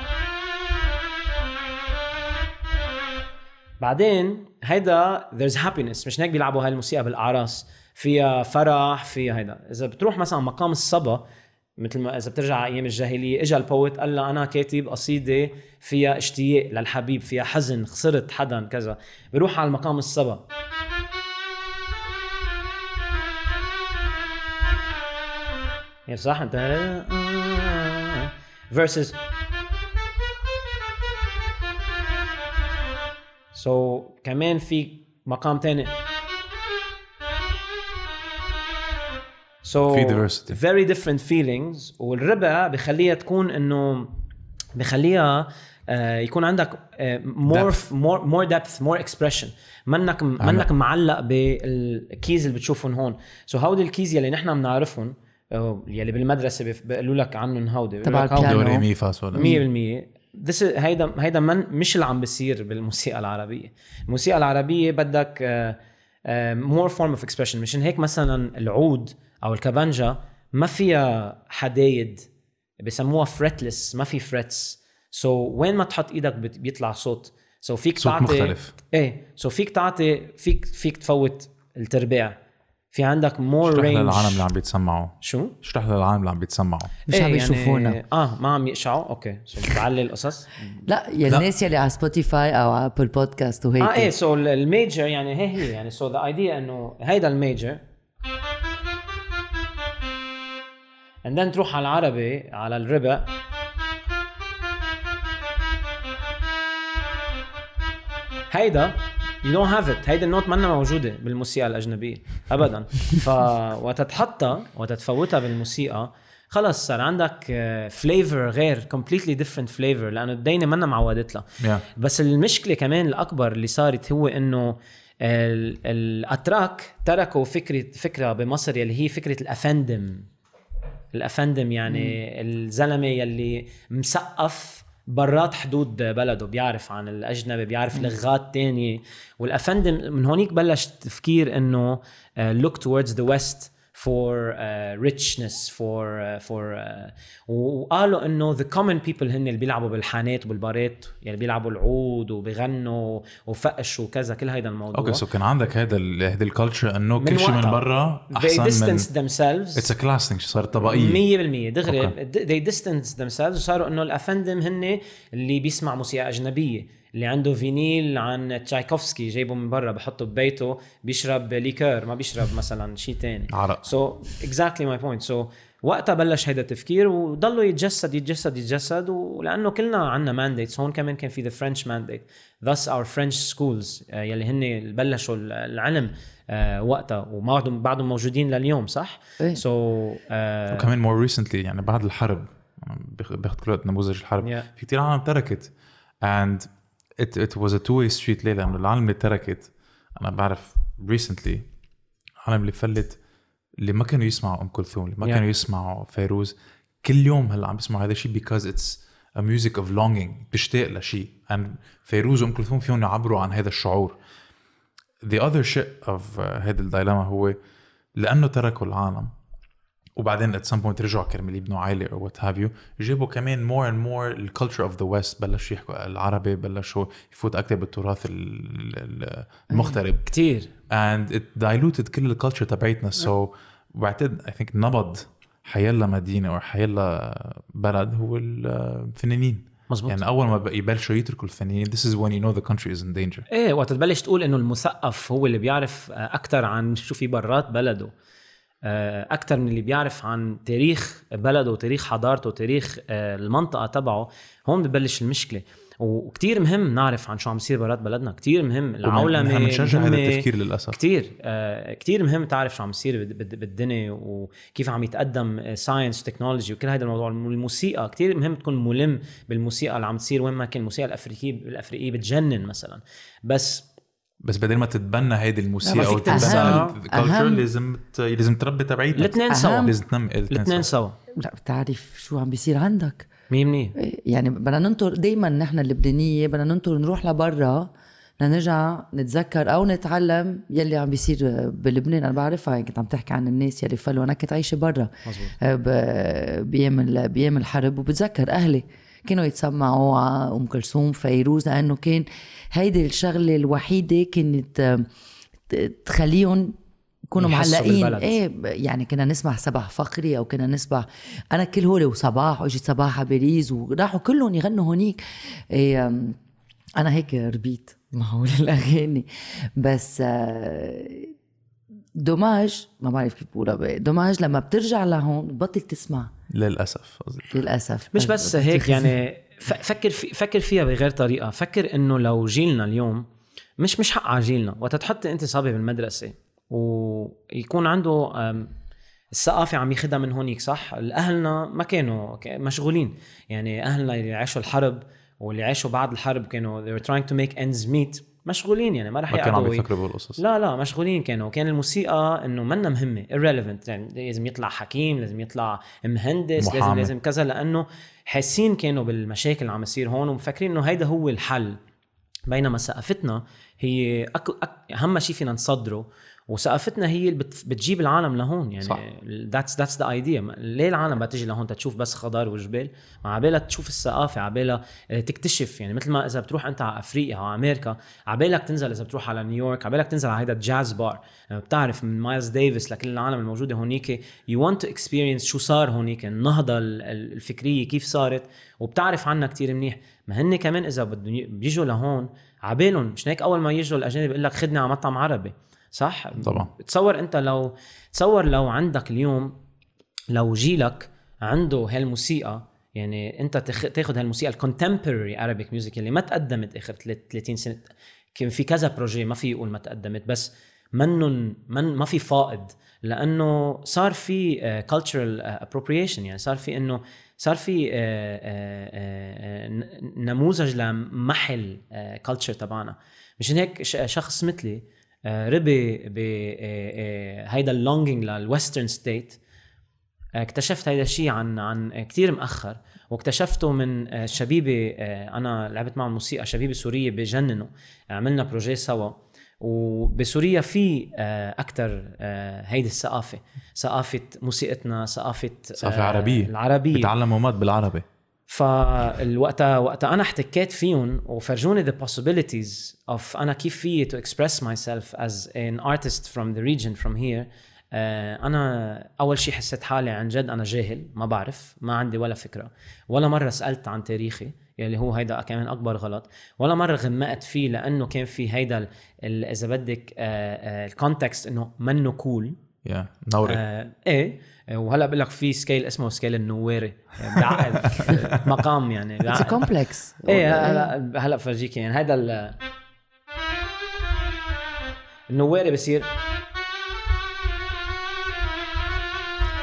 Speaker 3: بعدين هيدا there's happiness. مش هيك بيلعبوا هاي الموسيقى بالأعراس. فيها فرح فيها هيدا. إذا بتروح مثلا مقام الصبا مثل ما إذا بترجع أيام الجاهلية اجى البويت قال لها أنا كاتب قصيدة فيها اشتياق للحبيب فيها حزن خسرت حدا كذا. بيروح على المقام الصبا يعني صح أنت؟ Versus so كمان في مقام تاني. So
Speaker 2: في diversity.
Speaker 3: very different feelings. والربع بخليها تكون انه بخليها آه، يكون عندك آه، more
Speaker 2: Depth.
Speaker 3: more more depth more expression. منك منك معلق بال keys اللي بتشوفهم هون. so هودي ال keys يلي نحن بنعرفهم يلي بالمدرسة بيقولوا لك عنهم هودي
Speaker 4: تبع البيانو.
Speaker 2: دوري مي فا صول
Speaker 3: 100% This is هيدا هيدا من مش اللي عم بيصير بالموسيقى العربية. الموسيقى العربية بدك more form of expression مشان هيك مثلا العود أو الكمانجا ما فيها حدايد بسموها fretless ما في frets so وين ما تحط إيدك بيطلع صوت. so فيك
Speaker 2: صوت
Speaker 3: تعطي
Speaker 2: مختلف.
Speaker 3: إيه. so فيك تعطي فيك فيك تفوت التربيع. في عندك more
Speaker 2: اشرح
Speaker 3: range
Speaker 2: للعالم اللي عم بيتسمعوا.
Speaker 3: شو؟
Speaker 2: اشرح للعالم اللي عم بيتسمعوا.
Speaker 4: مش
Speaker 3: إيه
Speaker 4: عم
Speaker 3: يعني-
Speaker 4: يشوفونا
Speaker 3: آه ما عم يقشعوا. Okay. So بعلي القصص.
Speaker 4: لا يا الناس يلي على سبوتيفاي أو على ابل بودكاست وهيك.
Speaker 3: آه إيه so ال major يعني هي هي. يعني so the idea إنه هيدا ال major and then تروح على العربي على الربع هيدا you don't have it. هيدا النوت منا موجودة بالموسيقى الأجنبية ابدا. [LAUGHS] فوقت تحطها وقت تفوتها بالموسيقى. خلص صار عندك فليفر غير completely different flavor لأنه الدينة منا معودت لها
Speaker 2: yeah.
Speaker 3: بس المشكلة كمان الأكبر اللي صارت هو إنه ال- الأتراك تركوا فكرة فكرة بمصر يلي هي فكرة الأفندم. الأفندم يعني الزلمة يلي مسقف برات حدود بلده بيعرف عن الأجنبي بيعرف لغات تانية. والأفندم من هونيك بلش تفكير إنه uh, look towards the west. For uh, richness for uh, for uh, وقالوا إنه the common people هن اللي بيلعبوا بالحانات وبالبارات يعني بيلعبوا العود وبيغنوا وفقشوا وكذا كل هيدا الموضوع.
Speaker 2: okay so كان عندك هذا هيدي ال culture إنه
Speaker 3: من
Speaker 2: كل شيء من. برا
Speaker 3: they
Speaker 2: أحسن من
Speaker 3: distanced themselves.
Speaker 2: It's a class thing صارت طبقيه
Speaker 3: 100% دغري they distanced themselves وصاروا إنه الأفندم هن اللي بيسمع موسيقى أجنبية. اللي عنده vinyl عن تشايكوفسكي جايبه من برا بحطه ببيته بيشرب liqueur ما بيشرب مثلا شيء تاني.
Speaker 2: عرق
Speaker 3: so exactly my point so وقتها بلش هيدا التفكير وضلوا يتجسد يتجسد يتجسد ولأنه كلنا عندنا mandates هون كمان كان في the French mandate thus our French schools آه، يلي هن بلشوا العلم آه، وقتها وبعدهم بعدهم موجودين لليوم صح؟
Speaker 4: إيه.
Speaker 3: so
Speaker 2: وكمان More recently يعني بعد الحرب باخذ كل وقت نموذج الحرب.
Speaker 3: Yeah.
Speaker 2: في كثير عالم تركت. And it, it was a two way street ليه؟ لأنه العالم اللي تركت أنا بعرف recently العالم اللي فلت اللي ما كانوا يسمعوا أم كلثوم اللي ما
Speaker 3: Yeah.
Speaker 2: كانوا يسمعوا فيروز كل يوم هلأ عم بيسمعوا هذا الشيء because it's a music of longing بتشتاق لشيء and فيروز وأم كلثوم فيهم يعبروا عن هذا الشعور the other shit of uh, هذا ال dilemma هو لأنه تركوا العالم وبعدين at some point رجعوا كرمال يبنوا عائلة or what have you جابوا كمان more and more ال culture of the west بلشوا يحكوا العربي بلشوا يفوت أكثر بالتراث ال- ال- المغترب.
Speaker 3: كتير.
Speaker 2: And it diluted كل الكالتشر تبعتنا so بعتقد I think نبض حيلا مدينة أو حيلا بلد هو الفنانين.
Speaker 3: مزبوط
Speaker 2: يعني أول ما يبلشوا يتركوا الفنانين this is when you know the country is in danger.
Speaker 3: إيه وقت تبلش تقول إنه المثقف هو اللي بيعرف أكثر عن شو في برات بلده. أكثر من اللي بيعرف عن تاريخ بلده وتاريخ حضارته وتاريخ آه، المنطقة تبعه هون ببلش المشكلة. وكتير مهم نعرف عن شو عم يصير برات بلدنا. كتير مهم العولمة
Speaker 2: نحن بنشجع هذا. التفكير للأسف.
Speaker 3: كتير آه كتير مهم تعرف شو عم يصير بالدنيا وكيف عم يتقدم science و technology وكل هذا الموضوع. الموسيقى كتير مهم تكون ملم بالموسيقى اللي عم تصير وين ما كان. الموسيقى الافريقيه الأفريقية بتجنن مثلا. بس
Speaker 2: بس بدل ما تتبنى هيدي الموسيقى
Speaker 3: أو.
Speaker 2: تتبنى الكالتشر. لازم ت... لازم تربي تبعيتك.
Speaker 3: الاثنين سوا.
Speaker 2: لازم تنمي
Speaker 3: الاثنين سوا.
Speaker 4: لا بتعرف شو عم بيصير عندك.
Speaker 3: مية منية
Speaker 4: يعني بدنا ننطر دائما نحن اللبنانية بدنا ننطر نروح لبرا لنرجع نتذكر أو نتعلم يلي عم بيصير بلبنان. أنا بعرفها كنت عم تحكي عن الناس يلي فلوا. أنا كنت عايشة برا ب- ال- بأيام الحرب وبتذكر أهلي. كانوا يتسمعوا على أم كلثوم فيروز لأنه كان هيدي الشغلة الوحيدة كانت آه، تخليهم يكونوا معلقين. إيه يعني كنا نسمع صباح فخري أو كنا نسمع أنا كل هول وصباح واجت صباح على باريس وراحوا كلهم يغنوا هونيك. إيه أنا هيك ربيت مع هول الأغاني. بس آه، دوماج ما بعرف كيف بقولها دوماج لما بترجع لهون بتبطل تسمع.
Speaker 2: للأسف. قصدي.
Speaker 4: للأسف.
Speaker 3: مش بس هيك يعني فكر في فكر فيها بغير طريقة. فكر إنه لو جيلنا اليوم مش مش حق على جيلنا. وقت تحط أنت صبي بالمدرسة ويكون عنده الثقافة عم ياخدها من هونيك صح؟ أهلنا ما كانوا مشغولين. يعني أهلنا اللي عاشوا الحرب واللي عاشوا بعد الحرب كانوا they were trying to make ends meet. مشغولين يعني ما رح
Speaker 2: ما كانوا عم
Speaker 3: يقعدوا
Speaker 2: يفكروا بالقصص.
Speaker 3: لا لا مشغولين كانوا. كان الموسيقى إنه منا مهمة irrelevant. يعني لازم يطلع حكيم لازم يطلع مهندس لازم
Speaker 2: محامي.
Speaker 3: لازم كذا لأنه حاسين كانوا بالمشاكل اللي عم يصير هون ومفكرين إنه هيدا هو الحل. بينما ثقافتنا هي أك... أك... أهم شيء فينا نصدره. وثقافتنا هي اللي بت... بتجيب العالم لهون يعني. that's that's the idea ليه العالم بدها تيجي لهون؟ تشوف بس خضار وجبال. ما عبالها تشوف الثقافة عبالها آه، تكتشف. يعني مثل ما إذا بتروح أنت على أفريقيا أو على أمريكا عبالك تنزل إذا بتروح على نيويورك عبالك تنزل على هيدا ال jazz bar يعني بتعرف من مايلز ديفيس لكل العالم الموجودة هونيك. You want to experience شو صار هونيك النهضة ال- ال- الفكرية كيف صارت. وبتعرف عنها كتير منيح. ما هن كمان إذا بدهم بيجوا لهون عبالهم مش هيك أول ما يجوا الأجانب يقول لك خدني على مطعم عربي. صح
Speaker 2: طبعا.
Speaker 3: تصور انت لو تصور لو عندك اليوم لو جيلك عنده هالموسيقى يعني انت. تاخذ هالموسيقى ال contemporary Arabic music اللي ما تقدمت آخر 30 سنة كان في كذا projet ما في يقول ما تقدمت بس منن من ما في فائض لأنه صار في cultural appropriation يعني صار في إنه صار في آه، آه، آه، نموذج لمحو culture تبعنا مشان هيك شخص مثلي آه، ربي بهيدا ال longing لل western state اكتشفت هيدا الشيء عن عن كثير مأخر واكتشفته من آه، شبيبة آه، أنا لعبت معهم موسيقى شبيبة سورية بجننوا. عملنا بروجي سوا. وبسوريا في أكثر هيدي الثقافة. ثقافة موسيقتنا ثقافة
Speaker 2: ثقافة
Speaker 3: آه،
Speaker 2: عربية.
Speaker 3: العربية.
Speaker 2: بيتعلموا مات بالعربي.
Speaker 3: فالوقتها وقتها أنا احتكيت فيهم وفرجوني the possibilities of أنا كيف في to express myself as an artist from the region from here. آه، أنا أول شيء حسيت حالي عن جد أنا جاهل ما بعرف ما عندي ولا فكرة. ولا مرة سألت عن تاريخي يلي هو هيدا كمان أكبر غلط. ولا مرة غمقت فيه لأنه كان في هيدا إذا بدك ال context إنه منه cool
Speaker 2: يا نوري.
Speaker 3: آه إيه وهلا بقول لك في scale اسمه scale النواري آه، بعقد [LAUGHS] مقام يعني. It's.
Speaker 4: complex
Speaker 3: إيه هلا هلا بفرجيك يعني. هيدا ال النواري بصير.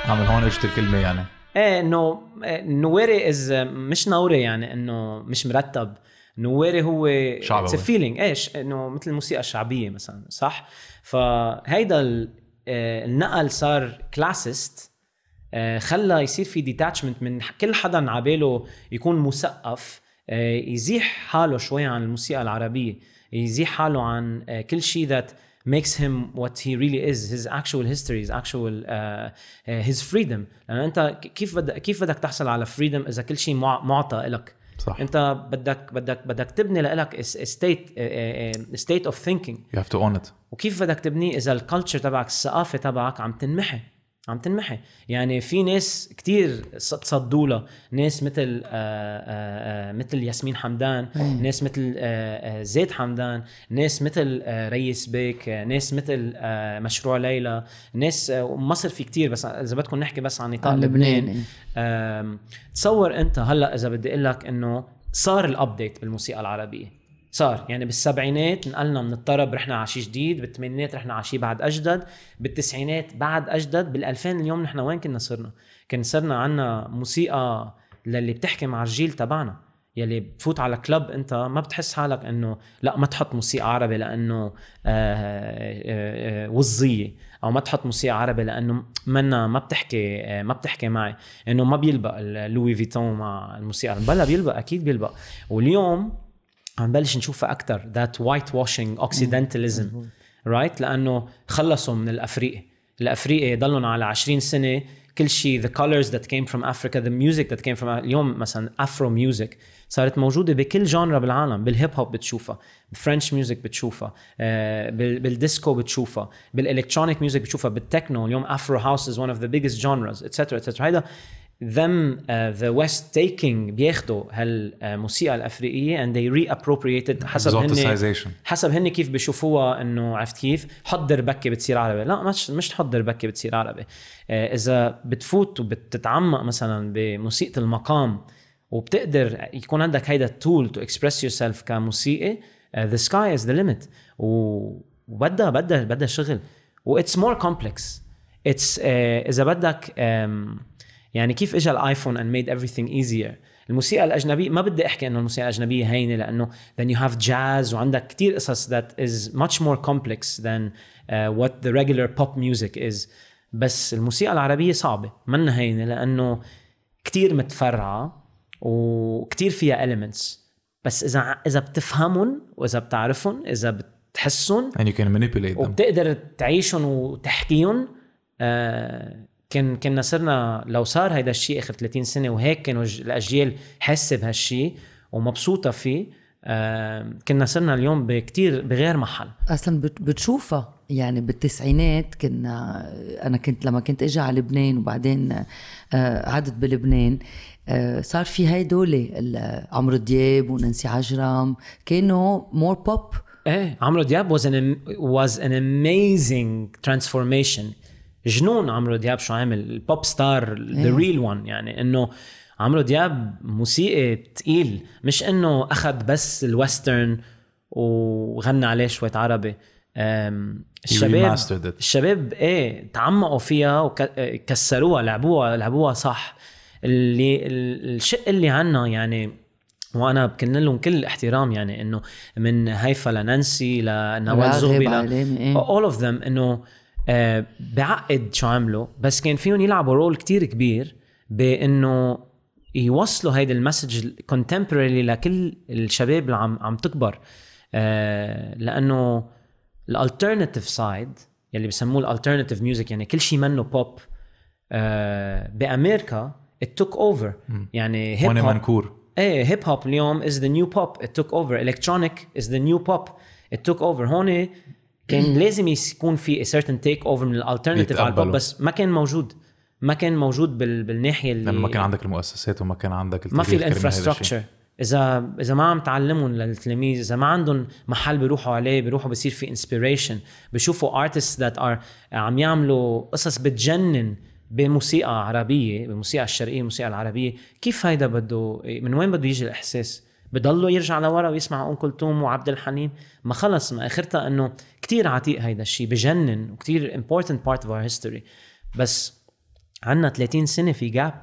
Speaker 2: عامل هون اجت الكلمة يعني.
Speaker 3: إيه إنه النواري as مش نوري يعني إنه مش مرتب. نواري هو
Speaker 2: شعبوي.
Speaker 3: feeling إيش؟ إنه مثل الموسيقى الشعبية مثلا صح؟ فهيدا آه، النقل صار classist آه، خلى يصير في detachment من كل حدا عباله يكون مثقف آه، يزيح حاله شوي عن الموسيقى العربية يزيح حاله عن آه، كل شيء that makes him what he really is his actual history his actual uh, his freedom. أنت ك- كيف بدك كيف بدك تحصل على freedom إذا كل شيء مع- معطى لك
Speaker 2: صح.
Speaker 3: انت بدك بدك بدك تبني لك state state of thinking
Speaker 2: you have to own it.
Speaker 3: وكيف بدك تبنيه؟ إذا ال culture تبعك الثقافة تبعك عم تنمحي. عم تنمحي. يعني في ناس كتير تصدوا لها ناس مثل آه، آه، آه، مثل ياسمين حمدان. ناس مثل زيد حمدان. ناس مثل ريس بيك. ناس مثل مشروع ليلى. ناس مصر في كتير بس إذا بدكم نحكي بس عن نطاق لبنان. أم، تصور أنت هلأ إذا بدي أقول لك إنه صار الابديت بالموسيقى العربية. صار. يعني بالسبعينات نقلنا من الطرب رحنا على شيء جديد بالثمانينات رحنا على شيء بعد أجدد بالتسعينات بعد أجدد بال2000 اليوم نحن وين كنا صرنا؟ كان صرنا عنا موسيقى للي بتحكي مع الجيل تبعنا يلي بتفوت على club أنت ما بتحس حالك إنه لا ما تحط موسيقى عربي لأنه آه، آه، آه، وطيه أو ما تحط موسيقى عربي لأنه منا ما بتحكي ما بتحكي معي إنه ما بيلبق اللوي فيتون مع الموسيقى بلا بيلبق أكيد بيلبق. واليوم عم نبلش نشوفها أكثر that whitewashing occidentalism right لأنه خلصوا من الأفريقي. الأفريقي ضلهم على 20 سنة. كل شيء the colors that came from Africa the music that came from اليوم مثلا Afro music صارت موجودة بكل genre بالعالم. بال hip hop بتشوفها بال French music بتشوفها آه، بال- بال disco بتشوفها بال electronic music بتشوفها بالتكنو اليوم Afro house is one of the biggest genres etc etc هيدا them uh, the West taking بياخدوا هالموسيقى الأفريقية and they reappropriated. حسب هن حسب هن كيف بيشوفوها إنه عرفت كيف؟ حضر بكي بتصير عربي. لا مش مش تحضر بكي بتصير عربي. آه، إذا بتفوت وبتتعمق مثلا بموسيقى المقام وبتقدر يكون عندك هيدا ال tool to express yourself كموسيقي the sky is the limit وبدها بدها بدها شغل. what's more complex it's إذا بدك um, يعني كيف اجى ال iPhone and made everything easier الموسيقى الأجنبية ما بدي أحكي إنه الموسيقى الأجنبية هينة لأنه then you have jazz وعندك كتير قصص that is much more complex than uh, what the regular pop music is. بس الموسيقى العربية صعبة منا هينة لأنه كتير متفرعة وكتير فيها elements. بس إذا إذا بتفهمهم وإذا بتعرفهم إذا بتحسهم
Speaker 2: and you can manipulate them.
Speaker 3: وبتقدر تعيشهم وتحكيهم آه كان كنا صرنا لو صار هيدا الشيء آخر 30 سنة وهيك كانوا الأجيال حاسة بهالشيء ومبسوطة فيه آه كنا صرنا اليوم بكتير بغير محل.
Speaker 4: أصلا بت- بتشوفها. يعني بالتسعينات كنا أنا كنت لما كنت أجي على لبنان وبعدين آه، قعدت بلبنان آه، صار في هيدول عمرو دياب ونانسي عجرم كانوا more pop
Speaker 3: إيه عمرو دياب was an was an amazing transformation. جنون عمرو دياب شو عامل ال pop star the real one يعني إنه عمرو دياب موسيقي تقيل مش إنه أخذ بس الويسترن وغنى عليه شوية عربي. الشباب. الشباب إيه تعمقوا فيها وكسروها لعبوها لعبوها صح. اللي ال- الشق اللي عنا يعني وأنا بكن لهم كل الاحترام يعني إنه من هيفا لنانسي لنوال زغبي ل-
Speaker 4: علامي،
Speaker 3: all of them إنه آه، بعقد شو عملوا بس كان فيهم يلعبوا role كتير كبير بإنه يوصلوا هيدي ال message contemporary لكل الشباب اللي عم عم تكبر. آه، لأنه ال alternative side يلي بسموه ال alternative music يعني كل شيء منه بوب آه، بأمريكا it took over. يعني
Speaker 2: hip
Speaker 3: hop
Speaker 2: منكور.
Speaker 3: إيه hip hop اليوم is the new pop it took over. electronic is the new pop it took over. هون كان لازم يكون في certain take over من ال alternative على البوب. بس ما كان موجود. ما كان موجود بال... بالناحية اللي
Speaker 2: لما ما كان عندك المؤسسات وما كان عندك
Speaker 3: ما في.
Speaker 2: ال
Speaker 3: infrastructure. إذا إذا ما عم تعلمهم للتلاميذ إذا ما عندهم محل بيروحوا عليه بيروحوا بصير في inspiration بيشوفوا artists that are عم يعملوا قصص بتجنن بموسيقى عربية بموسيقى الشرقية الموسيقى العربية. كيف هيدا بده من وين بده يجي الإحساس؟ بضله يرجع لورا ويسمع أم كلثوم وعبد الحليم. ما خلص ما آخرتها إنه كتير عتيق هيدا الشيء بجنن وكتير important part of our history. بس عنا 30 سنة في gap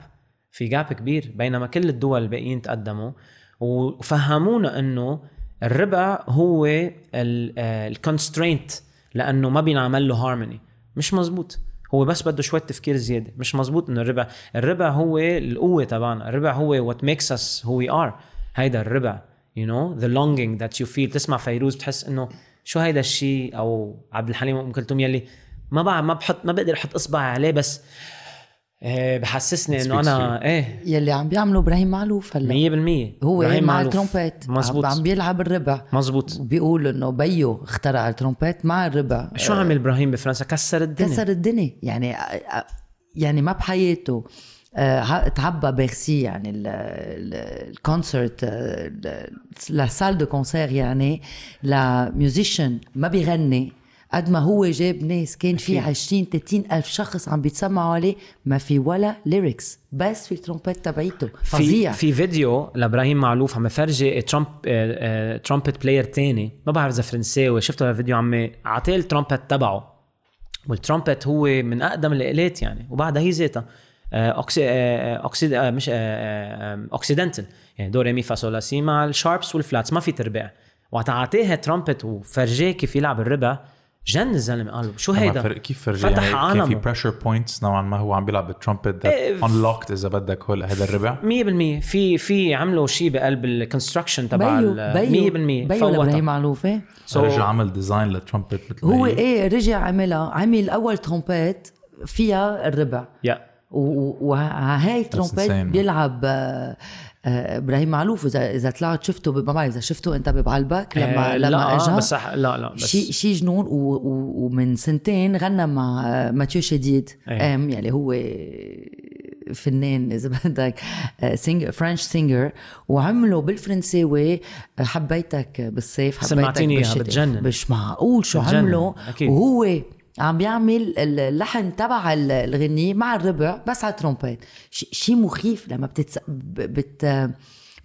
Speaker 3: في gap كبير بينما كل الدول الباقيين تقدموا. وفهمونا إنه الربع هو ال constraint لأنه ما بينعمل له هارموني مش مزبوط. هو بس بده شوية تفكير زيادة. مش مزبوط إنه الربع الربع هو القوة تبعنا. الربع هو what makes us who we are هيدا الربع you know the longing that you feel تسمع فيروز بتحس إنه شو هيدا الشيء أو عبد الحليم وام كلثوم يلي ما بعرف ما بحط ما بقدر أحط إصبعي عليه بس إيه بحسسني إنه أنا إيه.
Speaker 4: يلي عم بيعملوا إبراهيم معلوف هلأ.
Speaker 3: 100%
Speaker 4: هو مع. الترومبيت
Speaker 3: مزبوط
Speaker 4: عم بيلعب الربع.
Speaker 3: مزبوط
Speaker 4: وبيقول إنه بيو اخترع الترومبيت مع الربع.
Speaker 3: شو عمل إبراهيم بفرنسا؟ كسر الدنيا.
Speaker 4: كسر الدنيا. يعني يعني ما بحياته. آه، تعبى Bercy يعني ال- ال- ال concert آه، la salle de concert يعني ل musician ما بيغني. قد ما هو جاب ناس كان في 20 30 ألف شخص عم بيتسمعوا عليه ما في ولا lyrics بس في الترومبيت تبعيته. فظيع.
Speaker 3: في في فيديو لإبراهيم معلوف عم يفرجي trump trumpet player تاني. ما بعرف إذا فرنساوي شفته الفيديو عم عطيه الترامبت تبعه. والترامبت هو من أقدم الآلات يعني وبعدها هي ذاتها. آه، آه، occid آه، مش occidental يعني دو ري مي فا صول لا سي مع ال sharps وال flats. ما في تربيع. وقت عطيها ترامبت وفرجاه كيف يلعب الربع جن الزلمة قال شو هيدا؟
Speaker 2: كيف فرجي
Speaker 3: فتح
Speaker 2: يعني كان في pressure points نوعا ما هو عم بيلعب
Speaker 3: إيه،
Speaker 2: that unlocked إذا بدك هول هذا الربع؟
Speaker 3: 100% في في عملوا شيء بقلب ال construction تبع
Speaker 4: بيو
Speaker 3: ال-
Speaker 4: بيو
Speaker 3: 100%
Speaker 4: بيو
Speaker 3: فوتها.
Speaker 4: لإبراهيم معلوف إيه؟
Speaker 3: So-
Speaker 2: رجع عمل design لل trumpet مثل
Speaker 4: هو. إيه رجع عملها. عمل أول ترومبيت فيها الربع.
Speaker 3: يا
Speaker 4: و- وهاي الترومبيت. بيلعب آه، آه، إبراهيم معلوف اذا إذا طلعت شفته ما بعرف إذا شفته أنت ببعلبك لما
Speaker 3: آه،
Speaker 4: لما
Speaker 3: لا
Speaker 4: اجى
Speaker 3: بس أح- لا لا بس
Speaker 4: شيء شيء جنون و- و- ومن سنتين غنى مع آه، ماتيو شديد
Speaker 3: أيه.
Speaker 4: آم يلي هو فنان إذا [LAUGHS] بدك singer French singer وعملوا بالفرنساوي آه، حبيتك بالصيف حبيتك
Speaker 3: سمعتيني
Speaker 4: بالشتاء.
Speaker 3: بتجنن.
Speaker 4: مش معقول شو عملوا
Speaker 3: أكيد.
Speaker 4: وهو عم بيعمل اللحن تبع ال- الغنية مع الربع بس على الترومبيت شيء مخيف لما بتتس... بت...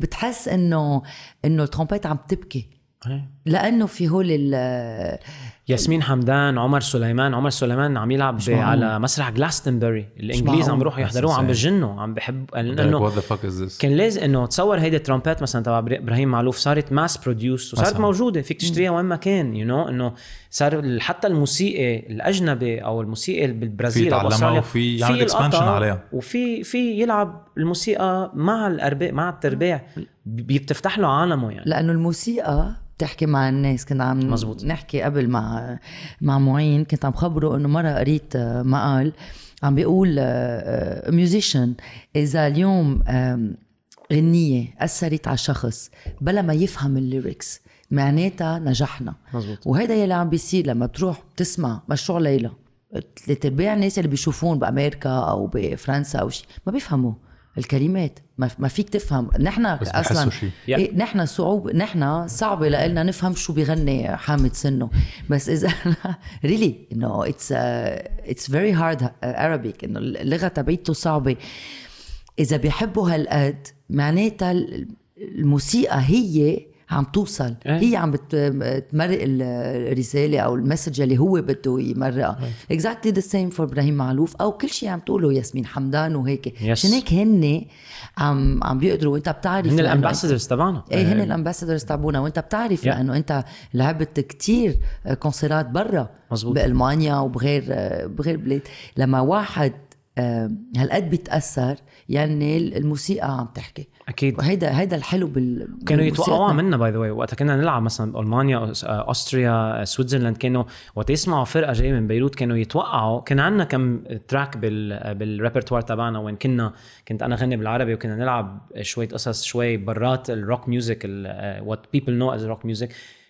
Speaker 4: بتحس انه إنه الترومبيت عم تبكي
Speaker 3: إيه.
Speaker 4: لأنه في هول ال
Speaker 3: ياسمين حمدان عمر سليمان عمر سليمان عم يلعب. على مسرح جلاستنبري
Speaker 4: الإنجليز.
Speaker 3: عم بيروحوا يحضروه عم. بجنوا عم بحب لأنه
Speaker 2: what the fuck is this
Speaker 3: كان لازم إنه تصور هيدي الترومبات مثلا تبع إبراهيم معلوف صارت mass produce وصارت
Speaker 2: مثلاً.
Speaker 3: موجودة فيك تشتريها وين ما كان you know إنه صار حتى الموسيقى الأجنبي أو الموسيقى بالبرازيل
Speaker 2: في
Speaker 3: أستراليا
Speaker 2: وفي يعمل expansion عليها.
Speaker 3: وفي في يلعب الموسيقى مع الارباع مع التربيع بي- بتفتح له عالمه يعني
Speaker 4: لأنه الموسيقى بتحكي مع الناس كنا عم
Speaker 3: مزبوط.
Speaker 4: نحكي قبل مع مع معين كنت عم خبره إنه مرة قريت آه، مقال عم بيقول musician إذا اليوم غنية أثرت على شخص بلا ما يفهم ال lyrics معناتها نجحنا
Speaker 3: مزبوط.
Speaker 4: وهيدا يلي عم بيصير لما تروح تسمع مشروع ليلى ثلاث ارباع الناس اللي بيشوفون بأمريكا أو بفرنسا أو شيء ما بيفهموا الكلمات. ما, ما فيك تفهم. نحن
Speaker 3: أصلا.
Speaker 4: إيه نحن صعوب نحن صعبه لنا نفهم شو بيغني حامد سنو بس إذا [LAUGHS] really إنه it's it's very hard Arabic. إنه اللغة تبعيته صعبة. إذا بيحبوا هالقد معناتها ال- الموسيقى هي عم توصل
Speaker 3: إيه.
Speaker 4: هي عم بتمرق الرسالة أو ال message اللي هو بده يمرقها exactly the same for إبراهيم معلوف أو كل شيء عم تقوله ياسمين حمدان وهيك. عشان هيك هن عم عم بيقدروا وانت بتعرف
Speaker 3: هن الامباسادرز تبعنا
Speaker 4: إيه هن ال ambassadors تبعونا وأنت بتعرف. لأنه أنت لعبت كتير كونسيرات برا
Speaker 3: مزبوط.
Speaker 4: بألمانيا وبغير بغير بلاد لما واحد آه، هالقد بيتأثر يعني الموسيقى عم تحكي.
Speaker 3: أكيد.
Speaker 4: وهيدا هيدا الحلو بال
Speaker 3: كانوا. يتوقعوا منا by the way وقت كنا نلعب مثلا بألمانيا Aus- Austria Switzerland كانوا وقت يسمعوا فرقة جاية من بيروت كانوا يتوقعوا كان عندنا كم track بال بال repertoire تبعنا وين كنا. كنت أنا غني بالعربي وكنا نلعب شوية قصص شوي برات ال rock music what people know as rock music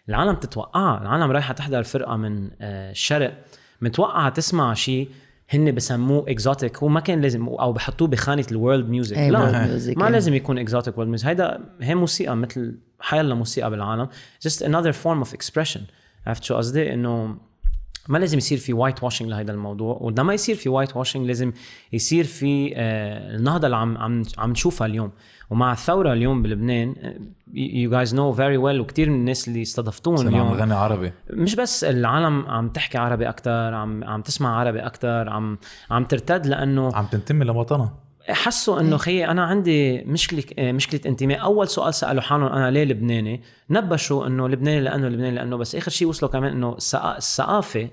Speaker 3: العالم تتوقعها العالم رايحة تحضر فرقة من آه، الشرق متوقعة تسمع شيء هن بسموه exotic هو ما كان لازم أو بحطوه بخانة ال world music
Speaker 4: إيه،
Speaker 3: لا ما
Speaker 4: إيه.
Speaker 3: لازم يكون exotic و world music هيدا هي موسيقى مثل حيلا موسيقى بالعالم. Just another form of expression. عرفت شو قصدي؟ إنه ما لازم يصير في whitewashing لهذا الموضوع. ولما يصير في whitewashing لازم يصير في آه، النهضة اللي عم عم عم نشوفها اليوم. ومع الثورة اليوم بلبنان you guys know very well وكثير من الناس اللي استضفتوهم
Speaker 2: عم
Speaker 3: اليوم.
Speaker 2: نغني عربي.
Speaker 3: مش بس العالم عم تحكي عربي أكثر عم عم تسمع عربي أكثر عم عم ترتد لأنه
Speaker 2: عم تنتمي لوطنها
Speaker 3: حسوا إنه خيي أنا عندي مشكلة آه، مشكلة انتماء. أول سؤال سالوا حالهم أنا ليه لبناني؟ نبشوا إنه لبناني لأنه لبناني لأنه بس آخر شيء وصلوا كمان إنه الثقا- الثقافة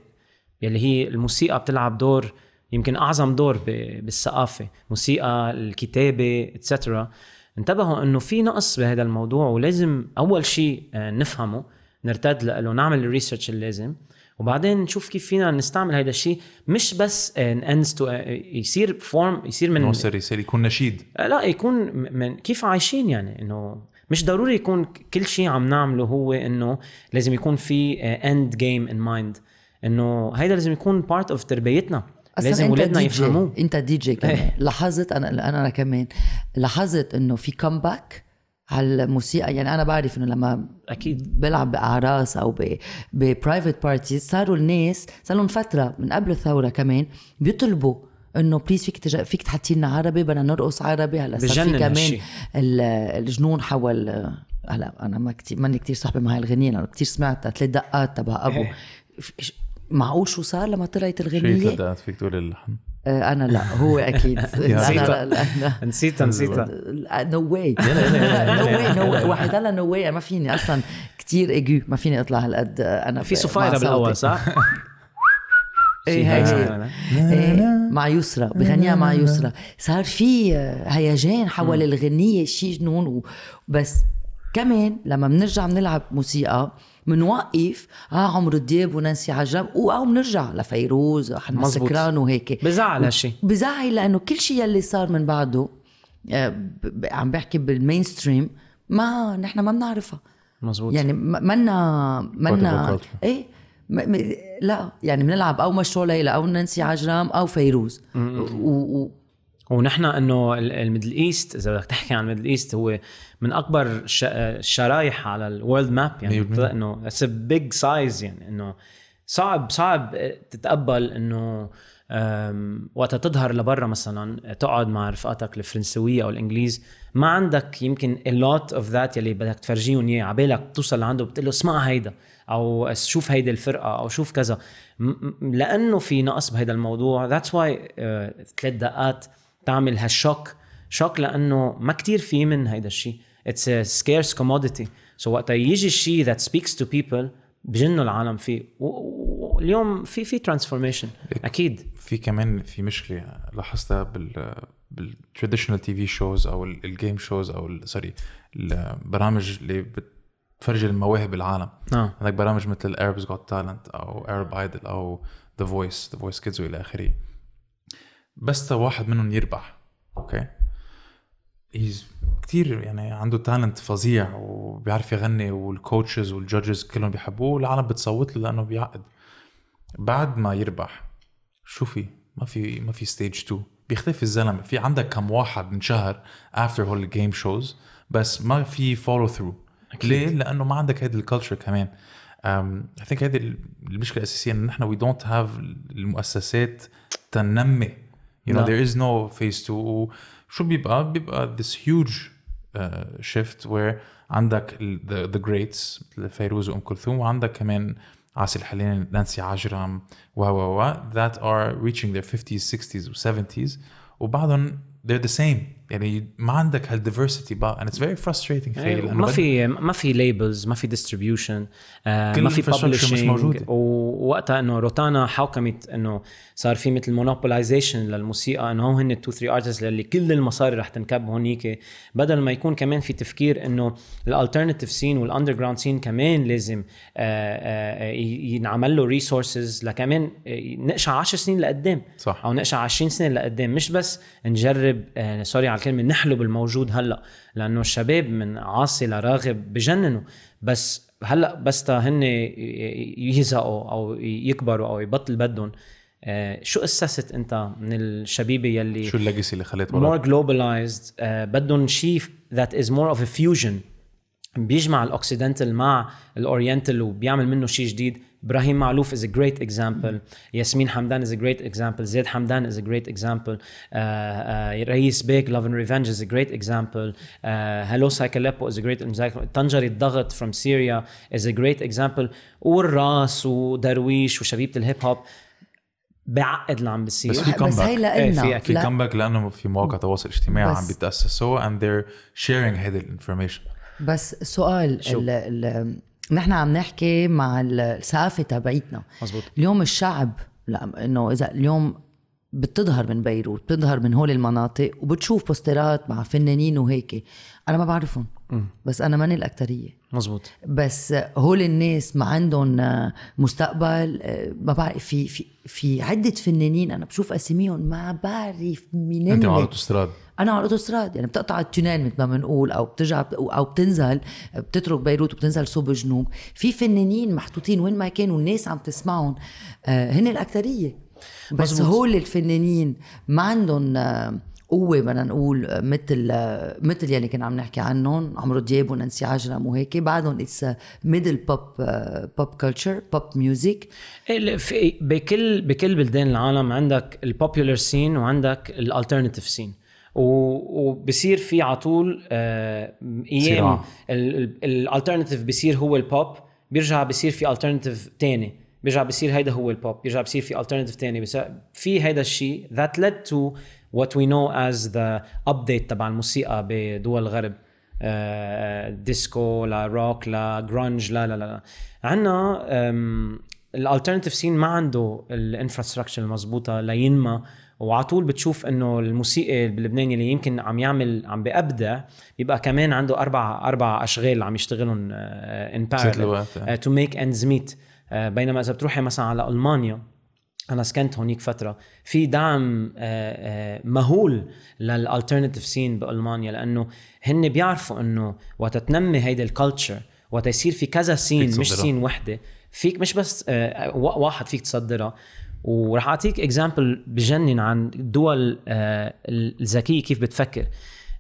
Speaker 3: يلي هي الموسيقى بتلعب دور يمكن أعظم دور بالثقافة موسيقى الكتابة et cetera انتبهوا انه في نقص بهذا الموضوع ولازم اول شيء آه، نفهمه نرتد له نعمل ال research اللازم. وبعدين نشوف كيف فينا نستعمل هذا الشيء. مش بس انز تو يصير form يصير من
Speaker 2: نوصل رسالة يكون نشيد.
Speaker 3: لا يكون من كيف عايشين يعني إنه مش ضروري يكون كل شيء عم نعمله هو إنه لازم يكون في end game in mind إنه هيدا لازم يكون part of تربيتنا. لازم
Speaker 4: DJ
Speaker 3: يفهموه.
Speaker 4: أنت دي جي كمان.
Speaker 3: إيه.
Speaker 4: لاحظت أنا أنا كمان. لاحظت إنه في comeback على الموسيقى. يعني أنا بعرف إنه لما
Speaker 3: أكيد.
Speaker 4: بلعب بأعراس أو ب private parties صاروا الناس صار لهم فترة من قبل الثورة كمان بيطلبوا إنه please فيك تج... فيك تحطي لنا عربي بدنا نرقص عربي. هلأ صار في كمان
Speaker 3: هالشي.
Speaker 4: ال- الجنون حول هلأ أنا ما كتير ماني كتير صاحبة مع هاي الغنية لأنه كتير سمعتها ثلاث دقات تبع أبو.
Speaker 3: إيه.
Speaker 4: معقول شو صار لما طلعت الغنية؟
Speaker 2: ثلاث فيك تقول اللحن؟
Speaker 4: آه، أنا لا هو أكيد. [LAUGHS] أنا [LAUGHS] لا لا لا
Speaker 3: نسيتها نسيتها
Speaker 4: نو واي نو واي نو واي واحد هلا نو واي ما فيني أصلا كتير ايجو ما فيني أطلع هالقد أنا
Speaker 3: في
Speaker 4: مع بالأول.
Speaker 3: صح؟ [LAUGHS]
Speaker 4: إيه هي إيه، مع يسرى بغنيها مع يسرى صار في هيجان حول الغنية شيء جنون بس كمان لما بنرجع بنلعب موسيقى بنوقف آه عمرو دياب ونانسي و- أو بنرجع لفيروز وحنا. السكران وهيك.
Speaker 3: بزعل هالشيء
Speaker 4: بزعل لأنه كل شيء يلي صار من بعده آه، عم بحكي بال mainstream ما نحن ما بنعرفها.
Speaker 3: مزبوط.
Speaker 4: يعني منا منا. إيه؟ م- م- لا يعني بنلعب أو مشروع ليلى أو نانسي عجرام أو فيروز. و- و-
Speaker 3: ونحن إنه ال- ال Middle East إذا بدك تحكي عن ال Middle East هو من أكبر الش- الشرايح على ال world map. يعني
Speaker 2: 100%.
Speaker 3: إنه it's big size يعني إنه صعب صعب تتقبل إنه وقتها تظهر لبرا مثلا تقعد مع رفقاتك الفرنسوية أو الإنجليز. ما عندك يمكن a lot of that يلي بدك تفرجيهم إياه. عبالك توصل لعنده بتقول له اسمع هيدا أو شوف هيدي الفرقة أو شوف كذا. لأنه في نقص بهذا الموضوع. that's why ثلاث دقات تعمل هال shock. shock لأنه ما كتير في من هيدا الشيء it's a scarce commodity. so وقتا يجي الشيء that speaks to people بجنوا العالم فيه واليوم في في transformation أكيد.
Speaker 2: في كمان في مشكلة لاحظتها بال بال traditional TV shows أو ال game shows أو sorry البرامج اللي بتفرجي المواهب العالم.
Speaker 3: آه.
Speaker 2: عندك برامج مثل Arabs Got Talent أو Arab Idol أو The Voice The Voice Kids وإلى آخره. بس واحد منهم يربح. أوكي؟ he's كتير يعني عنده talent فظيع وبيعرف يغني وال coaches وال judges كلهم بيحبوه والعالم بتصوت له لأنه بيعقد. بعد ما يربح شو في؟ ما في ما في stage 2 بيختفي الزلمة. في عندك كم واحد انشهر after هول ال game shows بس ما في follow through ليه؟ لأنه ما عندك هيدي ال culture كمان. I think هيدي المشكلة الأساسية انه نحن we don't have المؤسسات تنمي you know
Speaker 3: لا.
Speaker 2: there is no phase 2 شو بيبقى بيبقى this huge uh, shift where عندك ال- the, the greats مثل فيروز وام كلثوم وعندك كمان عاصي الحليني نانسي عجرم و و و that are reaching their 50s 60s و 70s وبعضهم they're the same يعني ما عندك هال diversity بقى and it's very frustrating خيل
Speaker 3: أيوة، ما في ما في labels ما في distribution
Speaker 2: كل
Speaker 3: ما في
Speaker 2: infrastructure مش
Speaker 3: publishing
Speaker 2: موجودة.
Speaker 3: ووقتها إنه روتانا حوكمت إنه صار في مثل monopolization للموسيقى إنه هو هن ال two three artists اللي كل المصاري رح تنكب هونيك بدل ما يكون كمان في تفكير إنه ال alternative scene وال underground scene كمان لازم آه، آه، ينعمل له resources لكمان آه، نقشع 10 سنين لقدام
Speaker 2: صح.
Speaker 3: أو نقشع 20 سنة لقدام مش بس نجرب آه، sorry على الكلمة نحلو بالموجود هلا لأنه الشباب من عاصي لراغب بجننوا. بس هلا بس تا هن ي- يزهقوا أو يكبروا أو يبطل بدهم آه، شو أسست أنت من الشبيبة يلي
Speaker 2: شو ال legacy اللي خليت وراك؟
Speaker 3: globalized آه، بدهم شيء that is more of a fusion بيجمع ال occidental مع ال oriental وبيعمل منه شيء جديد. إبراهيم معلوف is a great example. ياسمين حمدان is a great example. زيد حمدان is a great example. uh, uh, رئيس بيك revenge is a great example. uh, Hello Psychaleppo is a great example. طنجرة الضغط from Syria is a great example. والراس ودرويش وشبيبة ال hip hop بعقد اللي عم بيصير.
Speaker 2: بس في
Speaker 4: بس هي
Speaker 2: comeback.
Speaker 3: إيه، في
Speaker 4: لنا لا،
Speaker 2: comeback لأنه في مواقع تواصل اجتماعي عم بيتاسسوا and they're sharing هيدي ال information
Speaker 4: بس سؤال
Speaker 3: شو؟
Speaker 4: ال ال نحن عم نحكي مع الثقافة تبعيتنا.
Speaker 3: مزبوط
Speaker 4: اليوم الشعب لا إنه إذا اليوم بتظهر من بيروت بتظهر من هول المناطق وبتشوف بوسترات مع فنانين وهيك أنا ما بعرفهم. بس أنا ماني الأكترية.
Speaker 3: مزبوط
Speaker 4: بس هول الناس ما عندهم مستقبل ما بعرف في في في عدة فنانين أنا بشوف أساميهم ما بعرف مين أنت.
Speaker 2: على الاوتوستراد
Speaker 4: أنا على الاوتوستراد يعني بتقطع ال tunnel مثل ما بنقول أو بترجع أو بتنزل بتترك بيروت وبتنزل صوب جنوب. في فنانين محطوطين وين ما كانوا الناس عم تسمعهم آه، هن الأكثرية. بس
Speaker 3: مزبوط.
Speaker 4: هول الفنانين ما عندهم آه، قوة بدنا نقول آه، مثل مثل يلي كنا عم نحكي عنهم عمرو دياب ونانسي عجرم وهيك. بعدهم it's middle pop pop
Speaker 3: culture pop music بكل بكل بلدان العالم عندك ال popular scene وعندك ال alternative scene وبصير في على طول آه، أيام
Speaker 2: صراع.
Speaker 3: ال alternative بصير هو البوب بيرجع بصير في alternative تاني بيرجع بصير هيدا هو البوب بيرجع بصير في alternative تاني بس في هيدا الشيء that led to what we know as the update تبع الموسيقى بدول الغرب آه، disco لا روك لا grunge لا لا لا, لا. عندنا ال alternative scene ما عنده ال infrastructure المضبوطه لينما وعلى طول بتشوف إنه الموسيقي بلبنان اللي يمكن عم يعمل عم بيبدع بيبقى كمان عنده أربع أربع أشغال عم يشتغلهم ان
Speaker 2: الوقت.
Speaker 3: to make ends meet بينما إذا بتروحي مثلا على ألمانيا أنا سكنت هونيك فترة في دعم آه، آه، مهول لل alternative scene بألمانيا لأنه هن بيعرفوا إنه وقت تنمي هيدي ال culture وقت يصير في كذا
Speaker 2: scene
Speaker 3: مش. scene وحدة فيك مش بس آه، وا- واحد فيك تصدرها ورح أعطيك example بجنن عن الدول آه، الذكية كيف بتفكر.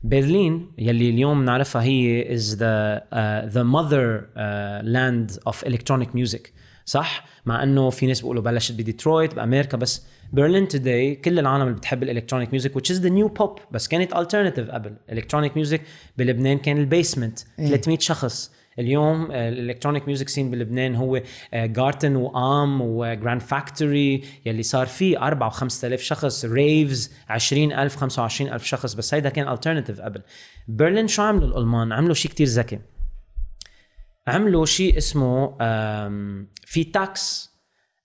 Speaker 3: برلين يلي اليوم نعرفها هي uh, the mother uh, land of electronic music صح؟ مع إنه في ناس بيقولوا بلشت بديترويت بأمريكا بس برلين today كل العالم اللي بتحب ال electronic music which is the new pop بس كانت alternative قبل. ال electronic music بلبنان كان ال basement 300 شخص. اليوم ال electronic music scene بلبنان هو Garten و AHM و Grand Factory يلي صار فيه 4 و 5000 شخص raves 20000 25000 شخص بس هيدا كان alternative قبل. برلين شو عملوا؟ الألمان عملوا شيء كتير ذكي. عملوا شيء اسمه في tax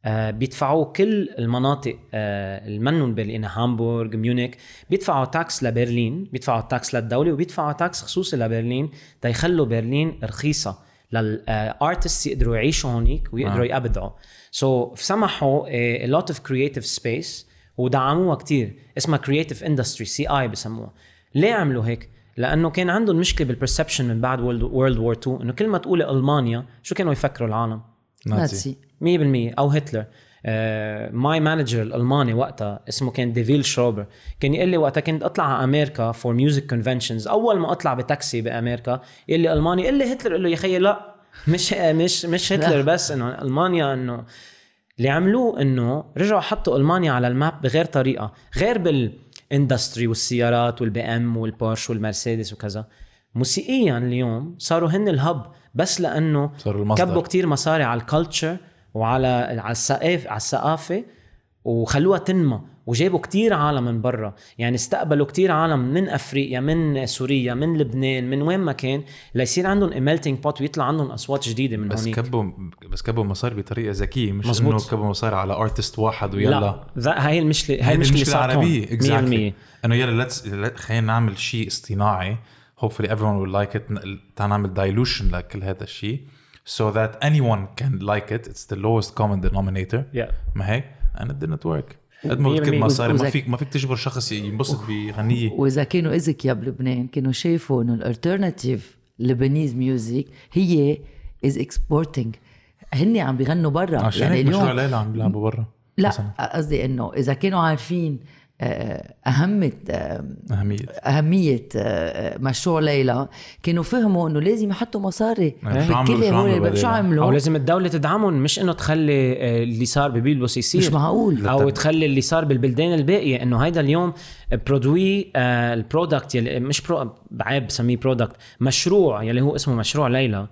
Speaker 3: آه، بيدفعوه كل المناطق آه، المدن برلين هامبورغ ميونخ بيدفعوا tax لبرلين بيدفعوا tax للدولة وبيدفعوا tax خصوصي لبرلين تيخلوا برلين رخيصة لل artists يقدروا يعيشوا هونيك ويقدروا
Speaker 2: آه.
Speaker 3: يبدعوا so so, سمحوا a lot of creative space ودعموها كتير اسمها creative industry CI بسموها ليه عملوا هيك؟ لأنه كان عندهم مشكلة بال perception من بعد World War 2 إنه كل ما تقولي ألمانيا شو كانوا يفكروا العالم؟
Speaker 2: نازي
Speaker 4: Nazi.
Speaker 3: 100% أو هتلر. my manager الألماني وقتها اسمه كان ديفيل شروبر. كان يقول لي وقتها كنت أطلع على أمريكا for music conventions أول ما أطلع بتاكسي بأمريكا يقول لي ألماني يقول لي هتلر قال له يا خيي لا مش مش مش هتلر بس إنه ألمانيا إنه اللي عملوه إنه رجعوا حطوا ألمانيا على ال map بغير طريقة. غير بال industry والسيارات وال BM والبورش والمرسيدس وكذا. موسيقيا اليوم صاروا هن ال hub.
Speaker 2: بس لأنه.
Speaker 3: كبوا كتير مصاري على ال culture وعلى على الثقافه على الثقافة وخلوها تنمى وجابوا كتير عالم من برا. يعني استقبلوا كتير عالم من أفريقيا من سوريا من لبنان من وين ما كان ليصير عندهم melting pot ويطلع عندهم أصوات جديدة من
Speaker 2: بس
Speaker 3: هونيك.
Speaker 2: كبوا بس كبوا مصاري بطريقة ذكية مش
Speaker 3: مزبوط.
Speaker 2: انه كبوا مصاري على artist واحد ويلا.
Speaker 3: لا هاي المشكلة هاي
Speaker 2: المشكلة
Speaker 3: العربية
Speaker 2: exactly
Speaker 3: 100%
Speaker 2: إنه يلا خلينا نعمل شيء اصطناعي hopefully everyone will like it. تعال نعمل dilution لكل هذا الشيء. So that anyone can like it. It's the lowest common denominator.
Speaker 3: Yeah.
Speaker 2: ما هيك؟ And it didn't work. قد ما بتكب
Speaker 3: بالمية.
Speaker 2: مصاري ما فيك ما فيك تجبر شخص ينبسط بغنية.
Speaker 4: وإذا كانوا اذكياء بلبنان كانوا شافوا إنه ال alternative Lebanese music هي is exporting هن عم بيغنوا برا.
Speaker 2: عشان
Speaker 4: يعني اليوم
Speaker 2: ليلى عم بيلعبوا برا.
Speaker 4: لا. قصدي إنه إذا كانوا عارفين آه، أهمية آه،
Speaker 2: أهمية.
Speaker 4: أهمية آه، مشروع ليلى. كانوا فهموا إنه لازم يحطوا مصاري
Speaker 2: يعني شو عملوا- شو عملوا
Speaker 3: لازم الدولة تدعمهم مش إنه تخلي اللي صار ببيلبس يصير
Speaker 4: مش معقول.
Speaker 3: أو تخلي اللي صار بالبلدان الباقية إنه هيدا اليوم برودوي البرودكت يلي مش برو بعيب بسميه برودكت مشروع يلي هو اسمه مشروع ليلى.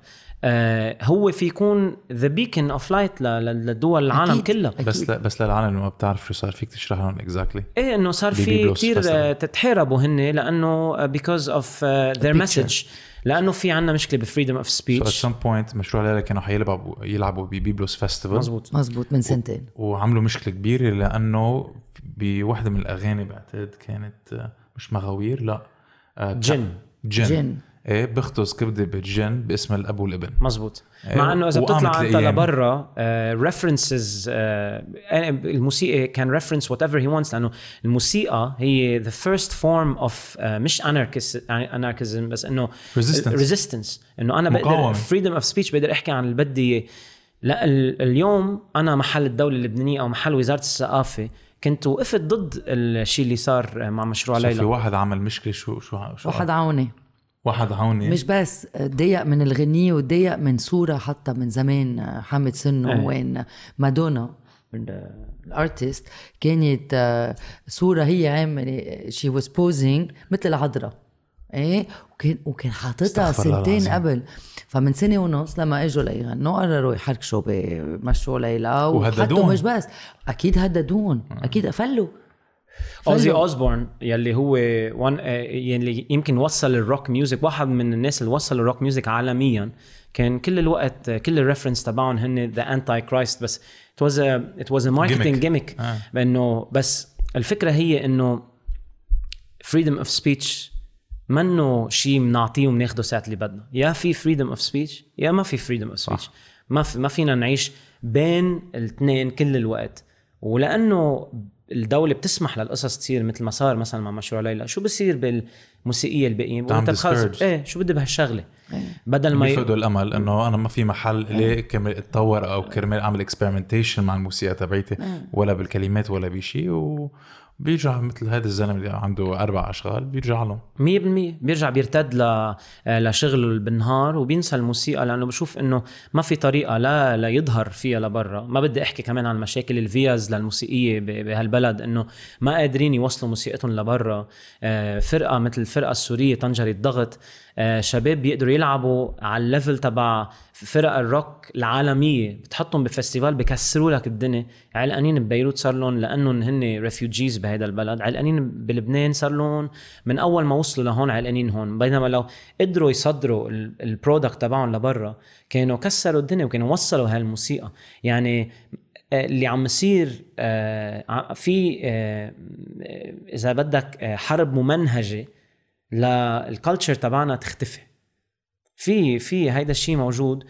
Speaker 3: هو في يكون ذا بيكن اوف لايت للدول العالم
Speaker 4: أكيد.
Speaker 3: كلها.
Speaker 4: أكيد.
Speaker 2: بس بس للعالم اللي ما بتعرف شو صار فيك تشرح لهم اكزاكتلي
Speaker 3: إيه إنه صار في كثير
Speaker 2: festival.
Speaker 3: تتحاربوا هن لأنه بيكوز اوف ذير. مسج لأنه في عندنا مشكلة بفريدم اوف
Speaker 2: سو ات
Speaker 3: سبيتش
Speaker 2: سم بوينت مشروع ليلى كانوا حيلعبوا يلعبوا ببيبلوس فيستيفال
Speaker 3: مزبوط
Speaker 4: مزبوط من سنتين.
Speaker 2: وعملوا مشكلة كبيرة لأنه بوحدة من الأغاني بعتقد كانت آه، مش مغاوير لا آه،
Speaker 3: جن.
Speaker 2: جن,
Speaker 4: جن.
Speaker 2: إيه بيخطز كبدة بالجن باسم الأب والابن
Speaker 3: مزبوط
Speaker 2: إيه،
Speaker 3: مع إنه
Speaker 2: إذا
Speaker 3: بتطلع
Speaker 2: أنت.
Speaker 3: لبرا ريفرنسز الموسيقى كان ريفرنس وات ايفر هي وانتس لأنه الموسيقى هي the first form of مش anarchism بس إنه
Speaker 2: Resistance.
Speaker 3: resistance إنه أنا بقدر. freedom of speech بقدر أحكي عن اللي بدي. لا ال- اليوم أنا محل الدولة اللبنانية أو محل وزارة الثقافة كنت وقفت ضد الشيء اللي صار مع مشروع
Speaker 2: so في
Speaker 3: ليلى
Speaker 2: واحد عمل مشكلة شو شو شو
Speaker 4: واحد عوني
Speaker 2: واحد هوني
Speaker 4: مش بس ضيق من الغنية وضيق من صورة حتى من زمان حامد سنو
Speaker 3: إيه.
Speaker 4: وين مادونا. الارتست كانت آه، صورة هي عاملة شي واز بوزينج مثل العذراء. إيه؟ وكان وكان حاططها سنتين. قبل. فمن سنة ونص لما إجوا ليغنوا قرروا يحركشوا بمشروع ليلى
Speaker 2: وهددوهم.
Speaker 4: وحطوا مش بس أكيد هددوهم أكيد فلوا
Speaker 3: اوزي
Speaker 4: فلوا.
Speaker 3: اوزبورن يلي هو وان يلي يمكن وصل الروك ميوزك واحد من الناس اللي وصل الروك ميوزك عالميا كان كل الوقت كل ال reference تبعهم هن the Antichrist بس it was it was.
Speaker 2: gimmick آه.
Speaker 3: بأنه بس الفكرة هي إنه freedom of speech منه شيء بنعطيه وبناخده ساعة اللي بدنا يا في freedom of speech يا ما في freedom of speech ما في ما فينا نعيش بين الاثنين كل الوقت ولأنه الدولة بتسمح للقصص تصير مثل ما صار مثلا مع مشروع ليلى، شو بصير بالموسيقية الباقيين؟
Speaker 2: بتعمل
Speaker 3: one ت
Speaker 2: خلص.
Speaker 3: إيه شو بدي بهالشغلة؟ بدل ما ي...
Speaker 2: بيفقدوا الأمل إنه أنا ما في محل ليه كرمال أتطور أو كرمال أعمل experimentation مع الموسيقى تبعيتي ولا بالكلمات ولا بشيء وبيرجع مثل هذا الزلمة اللي عنده أربع أشغال بيرجع له
Speaker 3: 100% بيرجع بيرتد ل... لشغله بالنهار وبينسى الموسيقى لأنه بشوف إنه ما في طريقة لا ليظهر فيها لبرا. ما بدي أحكي كمان عن مشاكل الفيز للموسيقية بهالبلد إنه ما قادرين يوصلوا موسيقتهم لبرا. آه، فرقة مثل الفرقة السورية طنجره ضغط آه، شباب بيقدروا يلعبوا على ال level تبع فرق الروك العالمية بتحطهم ب festival بكسروا لك الدنيا. علقانين ببيروت صار لهم لأنهم هن refugees بهذا البلد. علقانين بلبنان صار لهم من أول ما وصلوا لهون علقانين هون. بينما لو قدروا يصدروا ال- ال product تبعهم لبرا كانوا كسروا الدنيا وكانوا وصلوا هالموسيقى. يعني آه، اللي عم يصير آه، في آه، آه، إذا بدك آه، حرب ممنهجة للكالتشر تبعنا تختفي. في في هيدا الشيء موجود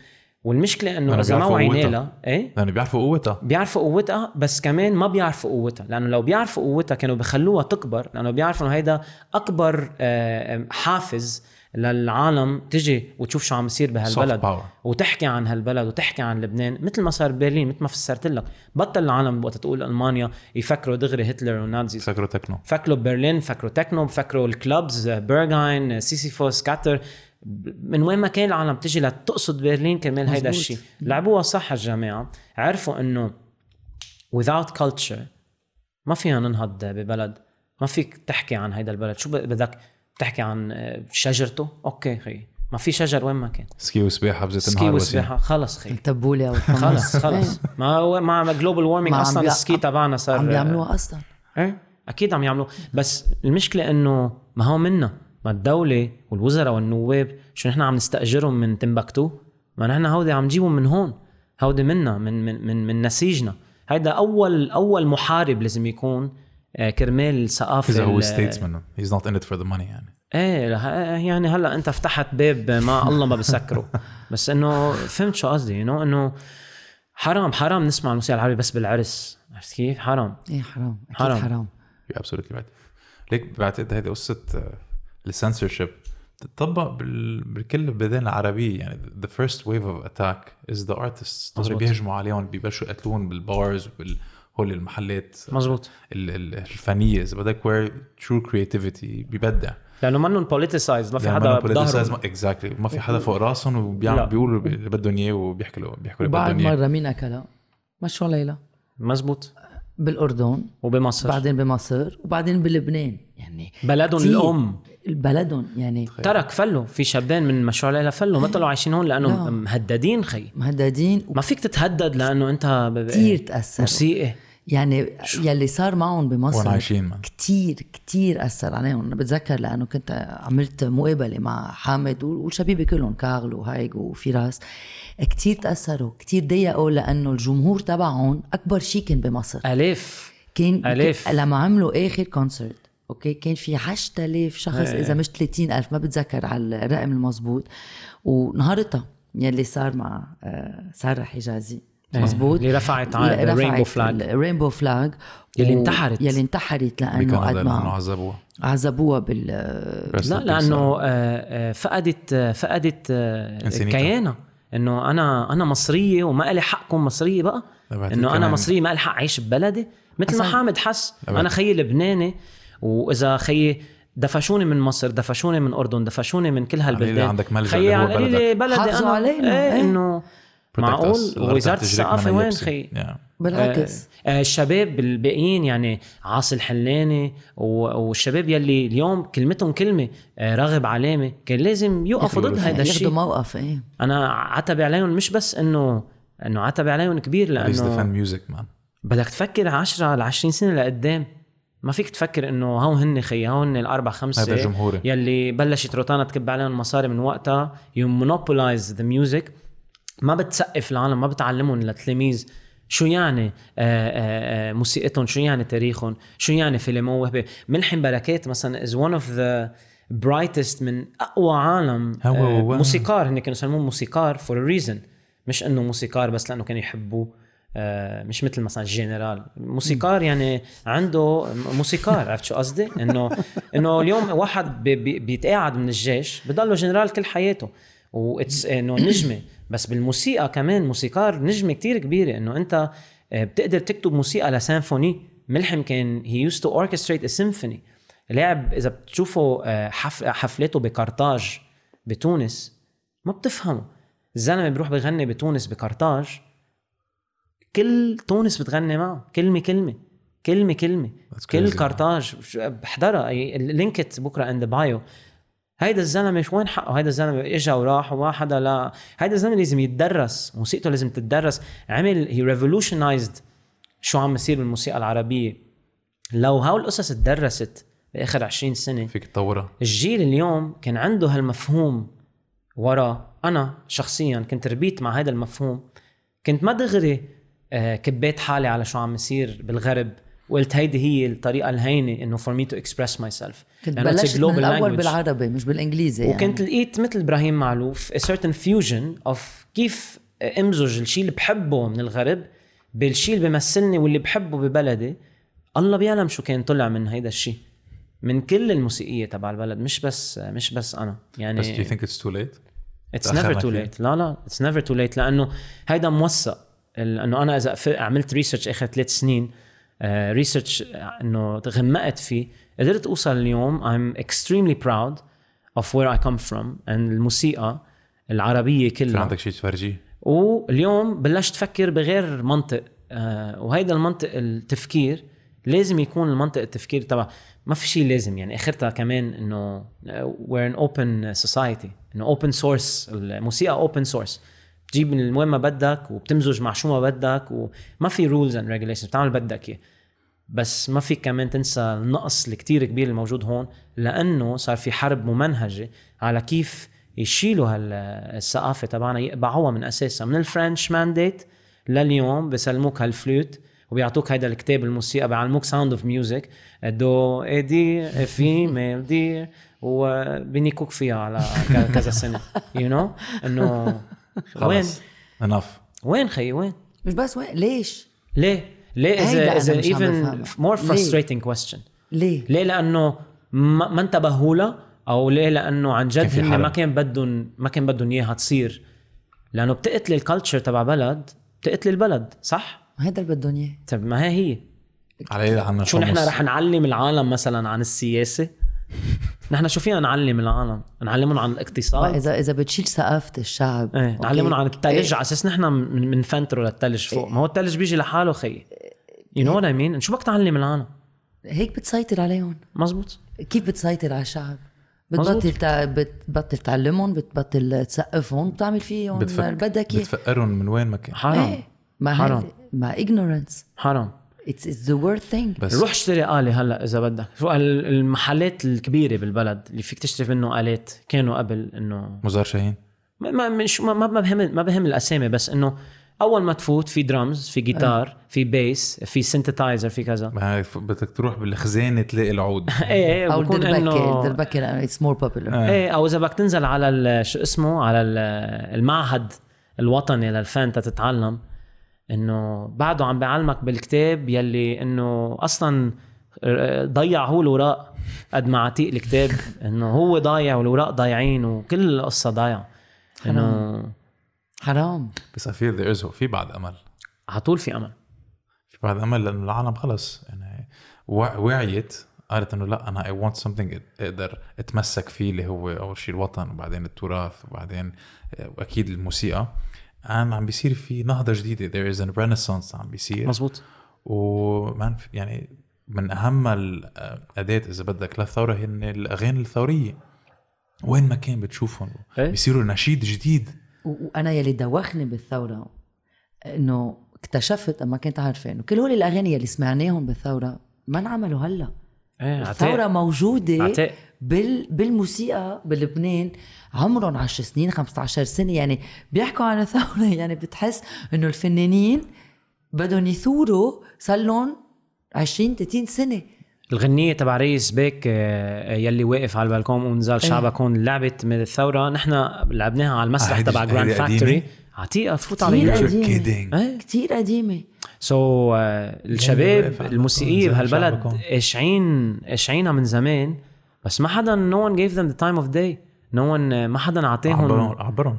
Speaker 3: والمشكلة إنه
Speaker 2: لأنه
Speaker 3: إذا ما وعينا. لها إيه؟
Speaker 2: لأنه بيعرفوا قوتها.
Speaker 3: بيعرفوا قوتها بس كمان ما بيعرفوا قوتها. لأنه لو بيعرفوا قوتها كانوا بخلوها تكبر لأنه بيعرفوا إنه هيدا أكبر آه، حافز للعالم تجي وتشوف شو عم يصير بهالبلد وتحكي عن هالبلد وتحكي عن لبنان. مثل ما صار ببرلين مثل ما فسرت لك بطل العالم وقت تقول ألمانيا يفكروا دغري هتلر و Nazis.
Speaker 2: فكروا تكنو.
Speaker 3: فكروا برلين فكروا تكنو فكروا ال clubs بيرغاين سيسيفوس كاتر. من وين ما كان العالم تجي لتقصد برلين كرمال هيدا. الشيء لعبوها صح الجماعه عرفوا إنه without culture ما فينا ننهض ببلد. ما فيك تحكي عن هيدا البلد. شو بدك تحكي عن آه، شجرته؟ أوكي خي. ما في شجر وين ما كان.
Speaker 2: ski وسباحة بزيت ski
Speaker 3: وسباحة. خلص خي.
Speaker 4: التبولة والحمص
Speaker 3: خلص خلص. ما هو مع global
Speaker 4: warming عم
Speaker 3: أصلا
Speaker 4: بيع-
Speaker 3: ال ski تبعنا صار
Speaker 4: عم بيعملوها أصلا.
Speaker 3: إيه؟ أكيد عم يعملوا بس المشكلة إنه ما هو منا ما الدولة والوزراء والنواب شو نحن عم نستأجرهم من تمبكتو ما نحن هودي عم نجيبهم من هون. هودي منا من من من, من نسيجنا. هيدا اول أول محارب لازم يكون آه، كرمال الثقافه
Speaker 2: إذا هو statesman he's not in it for the money يعني.
Speaker 3: إيه له- يعني هلا أنت فتحت باب ما الله ما بسكره. [LAUGHS] بس إنه فهمت شو قصدي you إنه حرام حرام نسمع الموسيقى العربية بس بالعرس. عرفت كيف؟ حرام.
Speaker 4: إيه حرام. أكيد
Speaker 3: حرام.
Speaker 4: حرام.
Speaker 2: you absolutely right like بعتقد هيدي قصة السنسورشيب تطبق بال... بكل البلدان العربية يعني. The first wave of attack is the artists. دغري
Speaker 3: مزبوط.
Speaker 2: بيهجموا عليهم بيبلشوا يقتلون بال bars وبال هول المحلات ال- الفنية إذا بدك where true creativity بيبدع.
Speaker 3: لأنه منهم politicized ما في حدا بظهره
Speaker 2: exactly ما في حدا فوق راسهم. وبيعمل بيقولوا اللي بدهم إياه وبيحكوا له بيحكوا اللي بدهم إياه.
Speaker 4: مرة مين أكلها؟ مشروع ليلى.
Speaker 3: مزبوط
Speaker 4: بالأردن.
Speaker 3: وبمصر.
Speaker 4: بعدين بمصر. وبعدين بلبنان. يعني
Speaker 3: بلدهم. الأم.
Speaker 4: بلدهم يعني
Speaker 3: ترك فلوا في شابين من مشروع ليلى فلوا ما طلعوا عايشين هون لأنه
Speaker 4: لا.
Speaker 3: مهددين خي.
Speaker 4: مهددين
Speaker 3: ما فيك تتهدد لأنه أنت
Speaker 4: كتير تأثروا.
Speaker 3: موسيقي.
Speaker 4: يعني يلي صار معهم بمصر. كتير كتير أثر عليهم. أنا بتذكر لأنه كنت عملت مقابلة مع حامد والشبيبة كلهم كارل وهايج وفراس كتير تأثروا كتير ضيقوا لأنه الجمهور تبعهم أكبر شيء كان بمصر.
Speaker 3: الاف
Speaker 4: كان. كان- لما عملوا آخر concert okay؟ كان في 10000 شخص
Speaker 3: إيه.
Speaker 4: إذا مش 30000 ما بتذكر على الرقم المزبوط. ونهارتها يلي صار مع آه، سارة حجازي.
Speaker 3: إيه.
Speaker 4: مزبوط؟
Speaker 3: اللي رفعت على الرينبو فلاج
Speaker 4: الرينبو فلاج
Speaker 3: يلي انتحرت.
Speaker 4: يلي انتحرت
Speaker 2: لأنه
Speaker 4: قد ما
Speaker 2: عذبوها.
Speaker 4: عذبوها بال
Speaker 3: لا. لأنه آه، آه، فقدت فقدت. كيانها. إنه أنا أنا مصرية وما لي حق كون مصرية بقى. إنه
Speaker 2: أنا
Speaker 3: مصرية ما لي حق أعيش ببلدي. مثل ما حامد حس. أنا خيي لبناني. وإذا خيي دفشوني من مصر دفشوني من أردن دفشوني من كل هالبلدان
Speaker 2: عندك ملجأ
Speaker 3: خيي على قليلة بلدي أنا.
Speaker 4: علينا،
Speaker 3: إيه
Speaker 4: إيه.
Speaker 3: إنه
Speaker 2: Protect
Speaker 3: معقول.
Speaker 2: رجليك الثقافة
Speaker 3: وين
Speaker 2: يبسي.
Speaker 3: خي؟
Speaker 2: Yeah.
Speaker 4: بالعكس.
Speaker 3: آه، الشباب الباقيين يعني عاصي الحلاني والشباب يلي اليوم كلمتهم كلمة آه، راغب علامة كان لازم يوقفوا ضد هذا
Speaker 4: ياخذوا
Speaker 3: الشيء
Speaker 4: موقف إيه.
Speaker 3: أنا عتبي عليهم مش بس إنه إنه عتبي عليهم كبير
Speaker 2: لأنه music man.
Speaker 3: بدك تفكر 10 ل 20 سنة لقدام. ما فيك تفكر إنه هو هن خي هو هن الأربع خمسة
Speaker 2: هذا جمهوري.
Speaker 3: يلي بلشت روتانا تكب عليهم مصاري من وقتها يو مونوبولايز ذا ميوزك ما بتسقف العالم ما بتعلمهم للتلاميذ شو يعني آه، آه، آه، موسيقتهم شو يعني تاريخهم شو يعني فيلم موهبه ملحم بركات مثلا is one of the brightest من أقوى عالم. موسيقار. هن كانوا يسموه موسيقار for reason مش إنه موسيقار بس لأنه كانوا يحبوه. مش مثل مثلا الجنرال موسيقار يعني عنده موسيقار عرفت شو قصدي؟ انه [LAUGHS] إنه اليوم واحد بي- بي- بيتقاعد من الجيش بضله جنرال كل حياته. و it's إنه نجمة. بس بالموسيقى كمان موسيقار نجمة كتير كبيرة. إنه أنت آه، بتقدر تكتب موسيقى لسيمفوني. ملحم كان he used to orchestrate symphony لاعب إذا بتشوفوا آه، حف حفلاته بقرطاج بتونس ما بتفهموا الزلمة بيروح بغني بتونس بقرطاج كل تونس بتغني معه. كلمة كلمة كلمة
Speaker 2: كلمة.
Speaker 3: كل. قرطاج بحضرها. لينكت بكرة and بايو هيدا الزلمة شو وين حقه؟ هيدا الزلمة اجى وراح وما حدا لا. هيدا الزلمة لازم يتدرس. موسيقته لازم تتدرس. عمل he revolutionized شو عم يصير بالموسيقى العربية. لو هول القصص تدرست بآخر 20 سنة
Speaker 2: فيك تطورها.
Speaker 3: الجيل اليوم كان عنده هالمفهوم ورا. أنا شخصيا كنت ربيت مع هذا المفهوم. كنت ما دغري كبيت حالي على شو عم يصير بالغرب. وقلت هيدي هي الطريقة الهينة إنه for me to express myself
Speaker 4: كنت بلشت من الأول بالعربي مش بالإنجليزي يعني.
Speaker 3: وكنت لقيت مثل إبراهيم معلوف a certain fusion of كيف أمزج الشيء اللي بحبه من الغرب بالشيء اللي بيمثلني واللي بحبه ببلدي. الله بيعلم شو كان طلع من هيدا الشيء. من كل الموسيقية تبع البلد مش بس مش بس أنا. يعني
Speaker 2: بس do you think it's too late
Speaker 3: never too
Speaker 2: فيه.
Speaker 3: late لا لا it's never too late لأنه هيدا موثق. لأنه أنا إذا عملت research آخر ثلاث سنين research إنه غمقت فيه قدرت أوصل اليوم I'm extremely proud of where I come from and الموسيقى العربية
Speaker 2: في
Speaker 3: كلها.
Speaker 2: عندك شيء تفرجيه؟
Speaker 3: واليوم بلشت أفكر بغير منطق آه وهيدا المنطق التفكير لازم يكون المنطق التفكير تبع ما في شيء لازم يعني. آخرتها كمان إنه we're an open society إنه open source الموسيقى open source. بتجيب من وين ما بدك وبتمزج مع شو ما بدك وما في rules and regulations بتعمل بدك إياه. بس ما في كمان تنسى النقص الكتير كبير الموجود هون لأنه صار في حرب ممنهجة على كيف يشيلوا هالثقافة تبعنا يقبعوها من أساسها من ال French mandate لليوم بسلموك هالفلوت وبيعطوك هيدا الكتاب الموسيقى بيعلموك Sound of Music do a deer a female deer وبنيكوك فيها على كذا سنة you know إنه وين؟
Speaker 2: Enough.
Speaker 3: وين خيي وين؟
Speaker 4: مش بس وين؟ ليش؟
Speaker 3: ليه؟ ليه اذا اذا
Speaker 4: عم
Speaker 3: even
Speaker 4: بفهمها.
Speaker 3: more
Speaker 4: ليه؟
Speaker 3: frustrating question.
Speaker 4: ليه؟
Speaker 3: ليه؟ لأنه ما, ما انتبهوا لها أو ليه؟ لأنه عن جد هن. ما كان بدهم ما كان بدهم إياها تصير. لأنه بتقتل ال culture تبع بلد بتقتل البلد صح؟
Speaker 4: هيدا اللي بدهم إياه.
Speaker 3: طيب ما هي هي.
Speaker 2: على عنا
Speaker 3: شو نحن. رح نعلم العالم مثلا عن السياسة؟ نحن شو فينا نعلم العالم؟ نعلمهم عن الاقتصاد.
Speaker 4: اذا إذا بتشيل ثقافة الشعب إيه.
Speaker 3: نعلمهم عن الثلج
Speaker 4: إيه.
Speaker 3: على أساس نحن بن invent روا للثلج فوق. ما هو الثلج بيجي لحاله خيي you know what I mean شو بدك تعلم العالم؟
Speaker 4: هيك بتسيطر عليهم.
Speaker 3: مزبوط.
Speaker 4: كيف بتسيطر على الشعب؟
Speaker 3: مظبوط.
Speaker 4: بتبطل تع... بتبطل تعلمهم بتبطل تسقفهم بتعمل فيهم
Speaker 2: بتفك...
Speaker 4: بدك إياه.
Speaker 2: بتفقرهم من وين ما كان.
Speaker 3: حرام.
Speaker 4: إيه. ما
Speaker 3: حرام.
Speaker 4: هي ما ignorance.
Speaker 3: حرام.
Speaker 4: It's, it's the worst thing.
Speaker 2: بس
Speaker 3: روح اشتري آلة هلأ إذا بدك. شو ال- المحلات الكبيرة بالبلد اللي فيك تشتري منه آلات؟ كانوا قبل إنه
Speaker 2: مزار شاهين.
Speaker 3: ما ما مش ما ما ما بهم ما بهم الأسامي بس إنه أول ما تفوت في درامز في جيتار في bass في synthesizer في كذا.
Speaker 2: ما بدك تروح بالخزانة تلاقي العود. [LAUGHS]
Speaker 3: إيه إيه
Speaker 4: أو
Speaker 3: بكون إنه
Speaker 4: it's more popular.
Speaker 3: إيه أو إذا بدك تنزل على ال- شو اسمه على ال- المعهد الوطني للفن تتعلم. إنه بعده عم بيعلمك بالكتاب يلي إنه أصلا ضيع هو الوراق قد ما عتيق الكتاب. [LAUGHS] إنه هو ضايع والوراق ضايعين وكل القصة ضايعة. إنه
Speaker 4: حرام.
Speaker 2: بس في there is hope. في بعد أمل.
Speaker 3: على طول في أمل.
Speaker 2: في بعد أمل لأنه العالم خلص. يعني وع- وعيت قالت إنه لا أنا اي ونت سمثينج إقدر أتمسك فيه اللي هو أول شيء الوطن وبعدين التراث وبعدين واكيد الموسيقى. عم عم بيصير في نهضة جديدة. There is a renaissance عم بيصير.
Speaker 3: مزبوط
Speaker 2: ومان يعني من أهم الأداة إذا بدك للثورة هن الأغاني الثورية. وين ما كان بتشوفهم.
Speaker 3: إيه.
Speaker 2: بيصيروا نشيد جديد.
Speaker 4: وأنا يلي دوخني بالثورة إنه اكتشفت أما كنت عارفة إنه كل هول الأغاني يلي سمعناهم بالثورة ما انعملوا هلأ.
Speaker 3: إيه
Speaker 4: الثورة
Speaker 3: عتيق
Speaker 4: موجودة
Speaker 3: عتيق
Speaker 4: بال بالموسيقى بلبنان. عمرهم 10 سنين 15 سنة يعني بيحكوا عن الثورة. [LAUGHS] يعني بتحس إنه الفنانين بدهم يثوروا صار لهم 20 30 سنة.
Speaker 3: الغنية تبع Rayess Bek آه، يلي واقف على البلكون ونزال شعبك هون لعبت من الثورة. نحن لعبناها على المسرح تبع
Speaker 2: Grand
Speaker 3: Factory عتيقة فوت على
Speaker 4: كتير
Speaker 3: يوتيوب
Speaker 4: قديمة.
Speaker 3: so so, uh, الشباب الموسيقية بهالبلد. قاشعين قاشعينها من زمان بس ما حدا no one gave them the time of day. No one ما حدا عطيهم
Speaker 2: عبرهم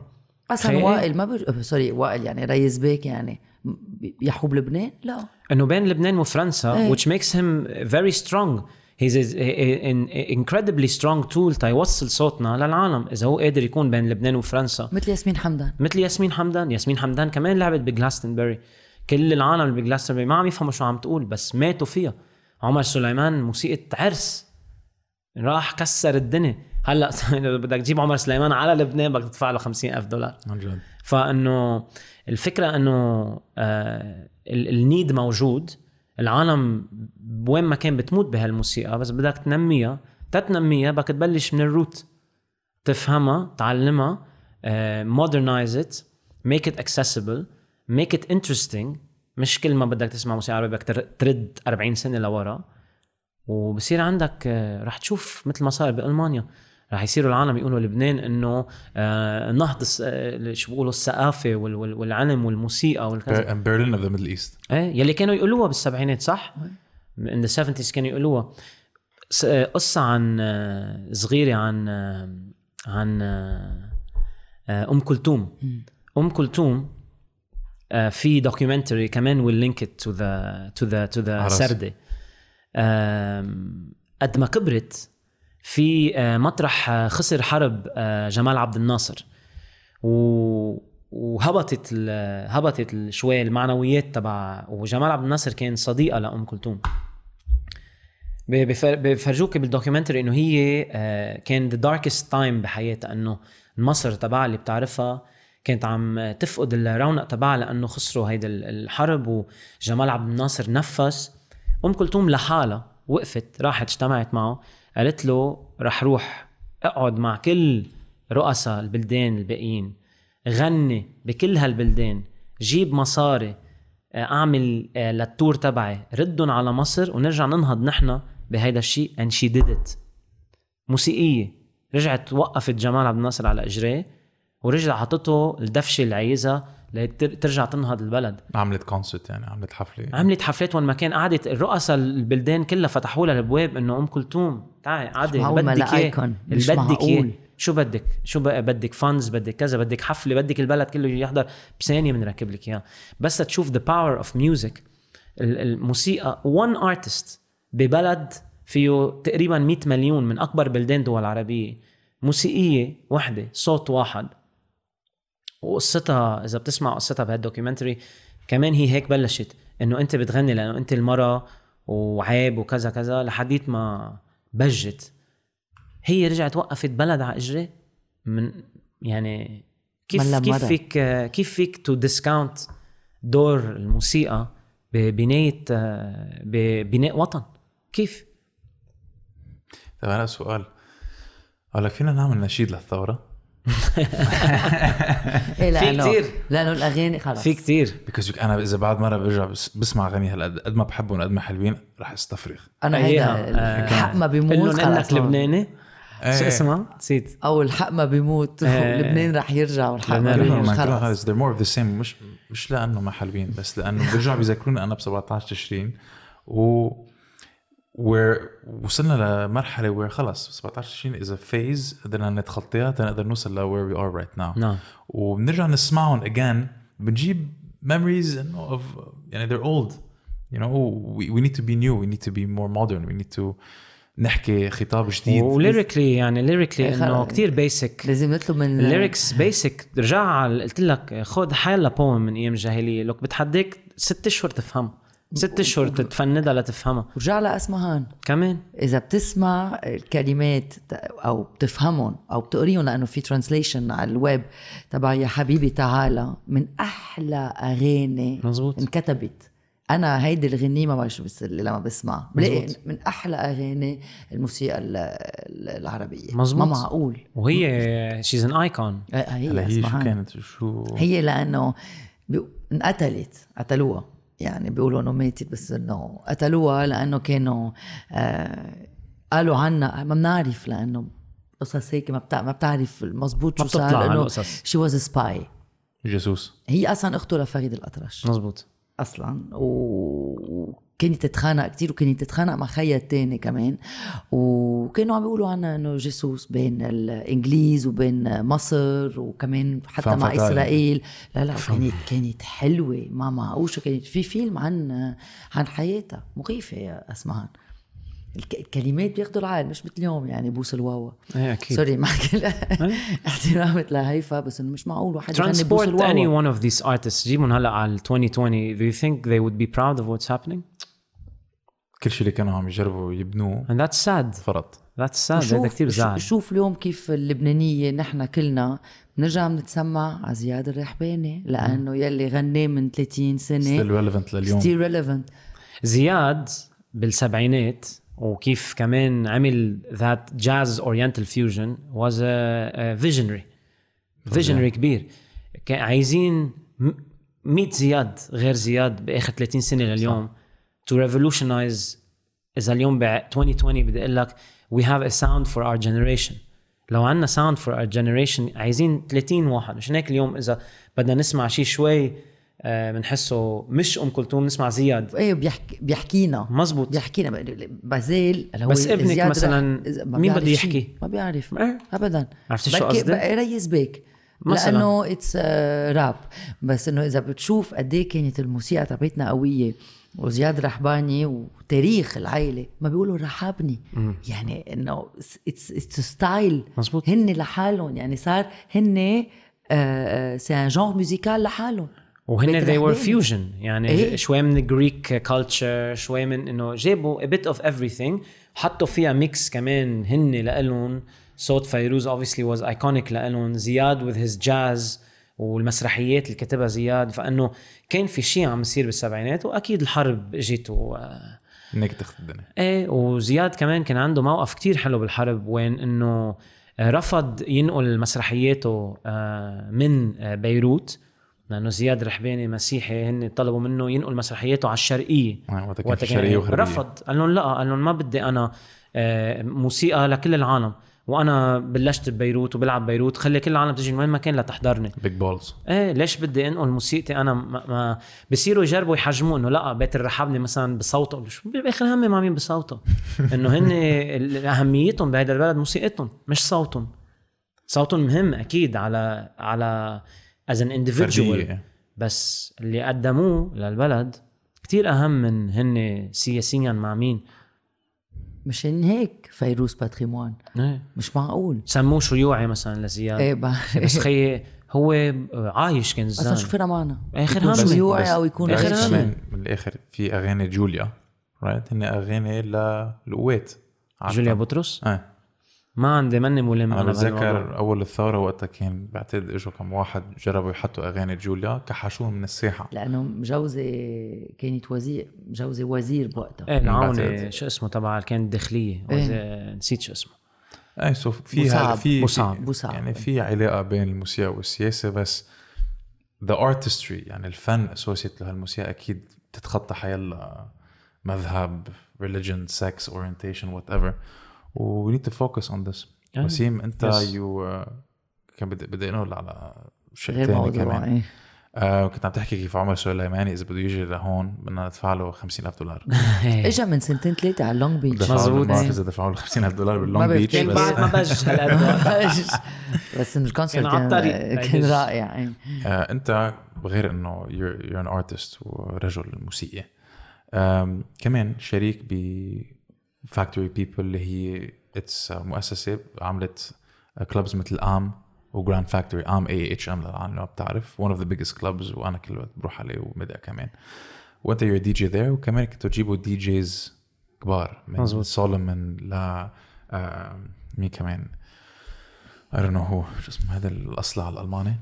Speaker 3: أصلا.
Speaker 4: وائل ما بر... سوري وائل يعني ريس بيك يعني بيحوا بلبنان لا.
Speaker 3: إنه بين لبنان وفرنسا
Speaker 4: إيه.
Speaker 3: which makes him very strong. He's an incredibly strong tool تيوصل صوتنا للعالم إذا هو قادر يكون بين لبنان وفرنسا.
Speaker 4: مثل ياسمين حمدان.
Speaker 3: مثل ياسمين حمدان. ياسمين حمدان كمان لعبت بجلاستنبري. كل العالم اللي بجلاستنبري ما عم يفهموا شو عم تقول بس ماتوا فيها. عمر سليمان موسيقى عرس. راح كسر الدنيا. هلأ [LAUGHS] إذا بدك تجيب عمر سليمان على لبنان بدك تدفع له 50 ألف دولار.
Speaker 2: عن جد.
Speaker 3: فإنه الفكرة إنه آه ال- النيد موجود. العالم وين ما كان بتموت بهالموسيقى بس بدك تنميها. تتنميها بدك تبلش من الروت تفهمها تعلمها modernize it make it accessible make it interesting مش كل ما بدك تسمع موسيقى عربي بدك تر- ترد 40 سنة لورا. وبصير عندك آه، رح تشوف مثل ما صار بألمانيا. رح يصيروا العالم يقولوا لبنان إنه آه، نهض آه، شو بيقولوا الثقافة وال- وال- والعلم والموسيقى والكذا.
Speaker 2: Berlin of the Middle East
Speaker 3: إيه يلي كانوا يقولوها بالسبعينات صح؟ in the 70s كانوا يقولوها. آه، قصة عن صغيرة عن عن أم كلثوم. أم كلثوم في documentary كمان we'll link to the to the
Speaker 2: to
Speaker 3: the آم، قد ما كبرت في آه، مطرح آه، خسر حرب آه، جمال عبد الناصر. وهبطت هبطت شوي المعنويات تبع وجمال عبد الناصر كان صديقة لأم كلثوم. بفرجوك بال documentary إنه هي كان the darkest time بحياتها إنه مصر تبعها اللي بتعرفها كانت عم تفقد الرونق تبعها لأنه خسروا هيدا ال- الحرب وجمال عبد الناصر نفس. أم كلثوم لحالها وقفت راحت اجتمعت معه. قالت له رح روح اقعد مع كل رؤساء البلدان الباقيين غني بكل هالبلدان جيب مصاري آه، اعمل آه، لل tour تبعي ردهم على مصر ونرجع ننهض نحن بهيدا الشيء she did it. موسيقية. رجعت وقفت جمال عبد الناصر على إجريه ورجع حطته الدفشة اللي عايزها لترجع تنهض البلد.
Speaker 2: عملت concert يعني عملت حفلة.
Speaker 3: عملت حفلات وين ما كان. قعدت الرؤساء البلدان كلها فتحوا لها الأبواب إنه أم كلثوم. تعي عادي
Speaker 4: ما
Speaker 3: بدك إياه.
Speaker 4: مش
Speaker 3: بدك. إياه. شو بدك؟ شو بقى بدك fans بدك كذا بدك حفلة بدك البلد كله يحضر. بثانية بنركب لك اياه بس تشوف the power of music الموسيقى one artist ببلد فيه تقريبا 100 مليون من أكبر بلدان دول العربيه موسيقية وحده صوت واحد. وقصتها إذا بتسمع قصتها بهال documentary كمان هي هيك بلشت إنه أنت بتغني لأنه أنت المرأة وعيب وكذا كذا لحديت ما نجحت. هي رجعت وقفت بلد على إجري من يعني كيف كيف
Speaker 4: مرة.
Speaker 3: فيك كيف فيك to discount دور الموسيقى ببناية ببناء وطن؟ كيف؟
Speaker 2: طيب هلا سؤال. قال لك فينا نعمل نشيد للثورة؟
Speaker 4: إيه
Speaker 3: في
Speaker 4: لأنه
Speaker 3: كتير.
Speaker 4: لأنه الأغاني خلص
Speaker 3: في كتير
Speaker 2: because أنا إذا بعد مرة برجع بس بسمع اغاني هلا قد ما بحبهم قد ما حلوين رح
Speaker 4: أستفرغ
Speaker 3: أنا
Speaker 4: هيدا
Speaker 3: آه،
Speaker 4: الحق ما بيموت خلص.
Speaker 3: لبناني شو
Speaker 2: إيه.
Speaker 3: اسمها؟ نسيت
Speaker 4: أو الحق ما بيموت
Speaker 3: إيه.
Speaker 4: لبنان رح يرجع والحق ما بيموت خلص
Speaker 2: they're more of the same مش مش لأنه ما حلوين بس لأنه بيرجعوا بيذكروني أنا ب 17 تشرين و وصلنا لمرحلة where خلص 17 تشرين اذا phase قدرنا نتخطيها تنقدر نوصل ل where we are right now.
Speaker 3: نعم.
Speaker 2: وبنرجع نسمعهم again بنجيب memories انه of يعني they're old you know we, we need to be new we need to be more modern we need to نحكي خطاب جديد.
Speaker 3: و lyrically يعني lyrically
Speaker 4: إيه، إنه.
Speaker 3: كتير basic
Speaker 4: لازم نطلب من
Speaker 3: ال lyrics basic رجع قلت لك خذ حيلا بوم من أيام الجاهلية. لك بتحديك ست أشهر تفهم. ست أشهر تتفندها لتفهمها.
Speaker 4: ورجع لاسمهان
Speaker 3: كمان؟
Speaker 4: إذا بتسمع الكلمات أو بتفهمهم أو بتقريهم لأنه في translation على الويب تبع يا حبيبي تعالى. من أحلى أغاني
Speaker 3: مزبوط.
Speaker 4: انكتبت. أنا هيدي الغنية ما بعرف شو بس لما بسمع بلاقي
Speaker 3: مزبوط.
Speaker 4: من أحلى أغاني الموسيقى ال- ال- العربية.
Speaker 3: مزبوط.
Speaker 4: ما معقول.
Speaker 3: وهي she's an
Speaker 4: icon هي
Speaker 2: هي شو. كانت؟ شو؟
Speaker 4: هي لأنه انقتلت قتلوها. يعني بيقولوا إنه ماتت بس إنه قتلوها لأنه كانوا آه قالوا عنا ما بنعرف لأنه قصص هيك ما بتع... ما بتعرف المزبوط شو صار
Speaker 3: لأنه.
Speaker 4: she was spy
Speaker 2: جاسوس.
Speaker 4: هي أصلا أخته لفريد الأطرش.
Speaker 3: مزبوط
Speaker 4: أصلا و- وكانت تتخانق كتير وكانت تتخانق مع خيها التاني كمان. وكانوا عم بيقولوا عنها إنه جاسوس بين الإنجليز وبين مصر وكمان حتى مع. إسرائيل. لا لا كانت كانت حلوة ما معقول شو كانت في فيلم عن عن حياتها مخيفة يا اسمعان الك- الكلمات بياخذوا العقل مش مثل اليوم يعني بوس الواوا.
Speaker 3: إيه أكيد.
Speaker 4: سوري مع كل [LAUGHS] احترامي لهيفا بس إنه مش معقول واحد يغني بوس
Speaker 3: transport any
Speaker 4: الواوا
Speaker 3: one of these artists. جيبهم هلا على 2020 do you think they would be proud of what's happening?
Speaker 2: كل شيء اللي كانوا عم يجربوا يبنوه
Speaker 3: and that's sad.
Speaker 2: فرط.
Speaker 3: That's sad. هذا كثير
Speaker 4: شوف,
Speaker 3: زعل
Speaker 4: شوف اليوم كيف اللبنانية نحن كلنا بنرجع بنتسمع على زياد الرحباني لأنه يلي غناه من 30
Speaker 2: still
Speaker 4: سنة
Speaker 2: relevant لليوم.
Speaker 4: still relevant
Speaker 3: زياد بالسبعينات وكيف كمان عمل that jazz oriental fusion was visionary visionary كبير. عايزين م- 100 زياد غير زياد بآخر 30 سنة لليوم. to revolutionize اذا اليوم ب 2020 بدي أقول لك we have a sound for our generation لو عندنا sound for our generation عايزين 30 واحد. مشان هيك اليوم إذا بدنا نسمع شيء شوي آه، بنحسه مش أم كلثوم نسمع زياد.
Speaker 4: إيه بيحكي بيحكينا.
Speaker 3: مزبوط
Speaker 4: بيحكينا. بازيل هو
Speaker 3: بس ابنك مثلاً مين بده يحكي؟
Speaker 4: ما بيعرف.
Speaker 3: إيه.
Speaker 4: ابدا.
Speaker 3: عرفتي شو قصدي؟
Speaker 4: ريس بيك.
Speaker 3: مثلاً.
Speaker 4: لأنه it's rap بس إنه إذا بتشوف قد إيه كانت الموسيقى تبعتنا قوية. وزياد رحباني وتاريخ العائلة ما بيقولوا رحبني. يعني إنه it's it's style
Speaker 3: مزبوط.
Speaker 4: هن لحالهم. يعني صار هن c'est un genre musical لحالهم.
Speaker 3: وهن they were fusion. يعني
Speaker 4: إيه؟
Speaker 3: شوي من ال Greek culture شوي من إنه جابوا a bit of everything حطوا فيها mix كمان هن لإلهم. صوت فيروز obviously was iconic لإلهم. زياد with his jazz والمسرحيات اللي كتبها زياد. فإنه كان في شيء عم يصير بالسبعينات وأكيد الحرب اجت و
Speaker 2: انك تاخذ الدنيا.
Speaker 3: إيه وزياد كمان كان عنده موقف كتير حلو بالحرب وين إنه رفض ينقل مسرحياته آه، من آه، بيروت لأنه زياد الرحباني مسيحي هن طلبوا منه ينقل مسرحياته على الشرقية.
Speaker 2: آه، وقتها كان وغربية.
Speaker 3: رفض قال لهم لا قال لهم ما بدي أنا موسيقى لكل العالم. وأنا بلشت ببيروت وبلعب بيروت خلي كل العالم تجي من وين ما كان لتحضرني.
Speaker 2: big balls
Speaker 3: إيه ليش بدي أنقل موسيقتي أنا؟ ما, ما بصيروا يجربوا يحجموا إنه لا بيت الرحابني مثلا بصوته. شو بآخر همي مع مين بصوته. [LAUGHS] إنه هن أهميتهم بهذا البلد موسيقتهم مش صوتهم. صوتهم مهم أكيد على على as an individual.
Speaker 2: فرديه
Speaker 3: بس اللي قدموه للبلد كتير أهم من هن سياسيا مع مين؟
Speaker 4: مشان هيك فيروز patrimoine.
Speaker 3: إيه.
Speaker 4: مش معقول.
Speaker 3: سموه شيوعي مثلا لزياد.
Speaker 4: إيه
Speaker 3: بس خيي هو عايش كان
Speaker 4: أصلا
Speaker 3: زلمه
Speaker 4: شو فرق معنا آخر
Speaker 3: همة.
Speaker 4: شيوعي أو يكون
Speaker 2: كمان من الآخر في أغاني جوليا right هن أغاني للقوات؟
Speaker 3: جوليا بطرس؟
Speaker 2: إيه.
Speaker 3: ما عندي مني ملم أنا.
Speaker 2: بتذكر أول الثورة وقتها كان بعتقد إجوا كم واحد جربوا يحطوا أغاني جوليا كحشوهم من الساحة
Speaker 4: لأنه مجوزه كانت وزير مجوزه وزير بوقتها
Speaker 3: إيه العونة
Speaker 2: بعتقد.
Speaker 3: شو اسمه تبع كانت الداخلية
Speaker 4: إيه.
Speaker 3: نسيت شو اسمه
Speaker 2: إيه so في
Speaker 4: مصعب.
Speaker 2: في
Speaker 3: مصعب.
Speaker 2: في-
Speaker 4: مصعب.
Speaker 2: يعني في علاقة بين الموسيقى والسياسة بس the artistry يعني الفن associated لهالموسيقى أكيد بتتخطى حيلا مذهب religion sex orientation whatever و we need to focus on this.
Speaker 3: آه.
Speaker 2: وسيم انت
Speaker 3: Yes.
Speaker 2: you كان بدي بدي انقل على شيء ثاني كمان؟
Speaker 4: إيه
Speaker 2: آه كنت عم تحكي كيف عمر سليماني إذا بده يجي لهون بدنا ندفع له 50000 دولار. [LAUGHS]
Speaker 4: إجا من سنتين ثلاثة على لونج بيتش
Speaker 2: دفعوا له
Speaker 3: مزبوط.
Speaker 2: ما بعرف إذا دفعوا له 50000 دولار باللونج بيتش بس.
Speaker 3: بعد ما بج هالقد
Speaker 4: بس
Speaker 3: ال [LAUGHS] [LAUGHS] concert
Speaker 4: كان كان رائع إيه.
Speaker 2: آه، أنت غير إنه you're an artist ورجل موسيقي. كمان شريك ب Factory People اللي هي it's مؤسسة عملت clubs مثل AHM و Grand Factory AHM A-H-M للعالم لو بتعرف. One of the biggest clubs وأنا كل وقت بروح عليه ومدى كمان. وأنت you're DJ there وكمان كنتوا تجيبوا DJs كبار من
Speaker 3: مزبوط.
Speaker 2: سولومون ل آم، مين كمان؟ I don't know هو شو اسمه؟ هذا الأصلع
Speaker 3: الألماني.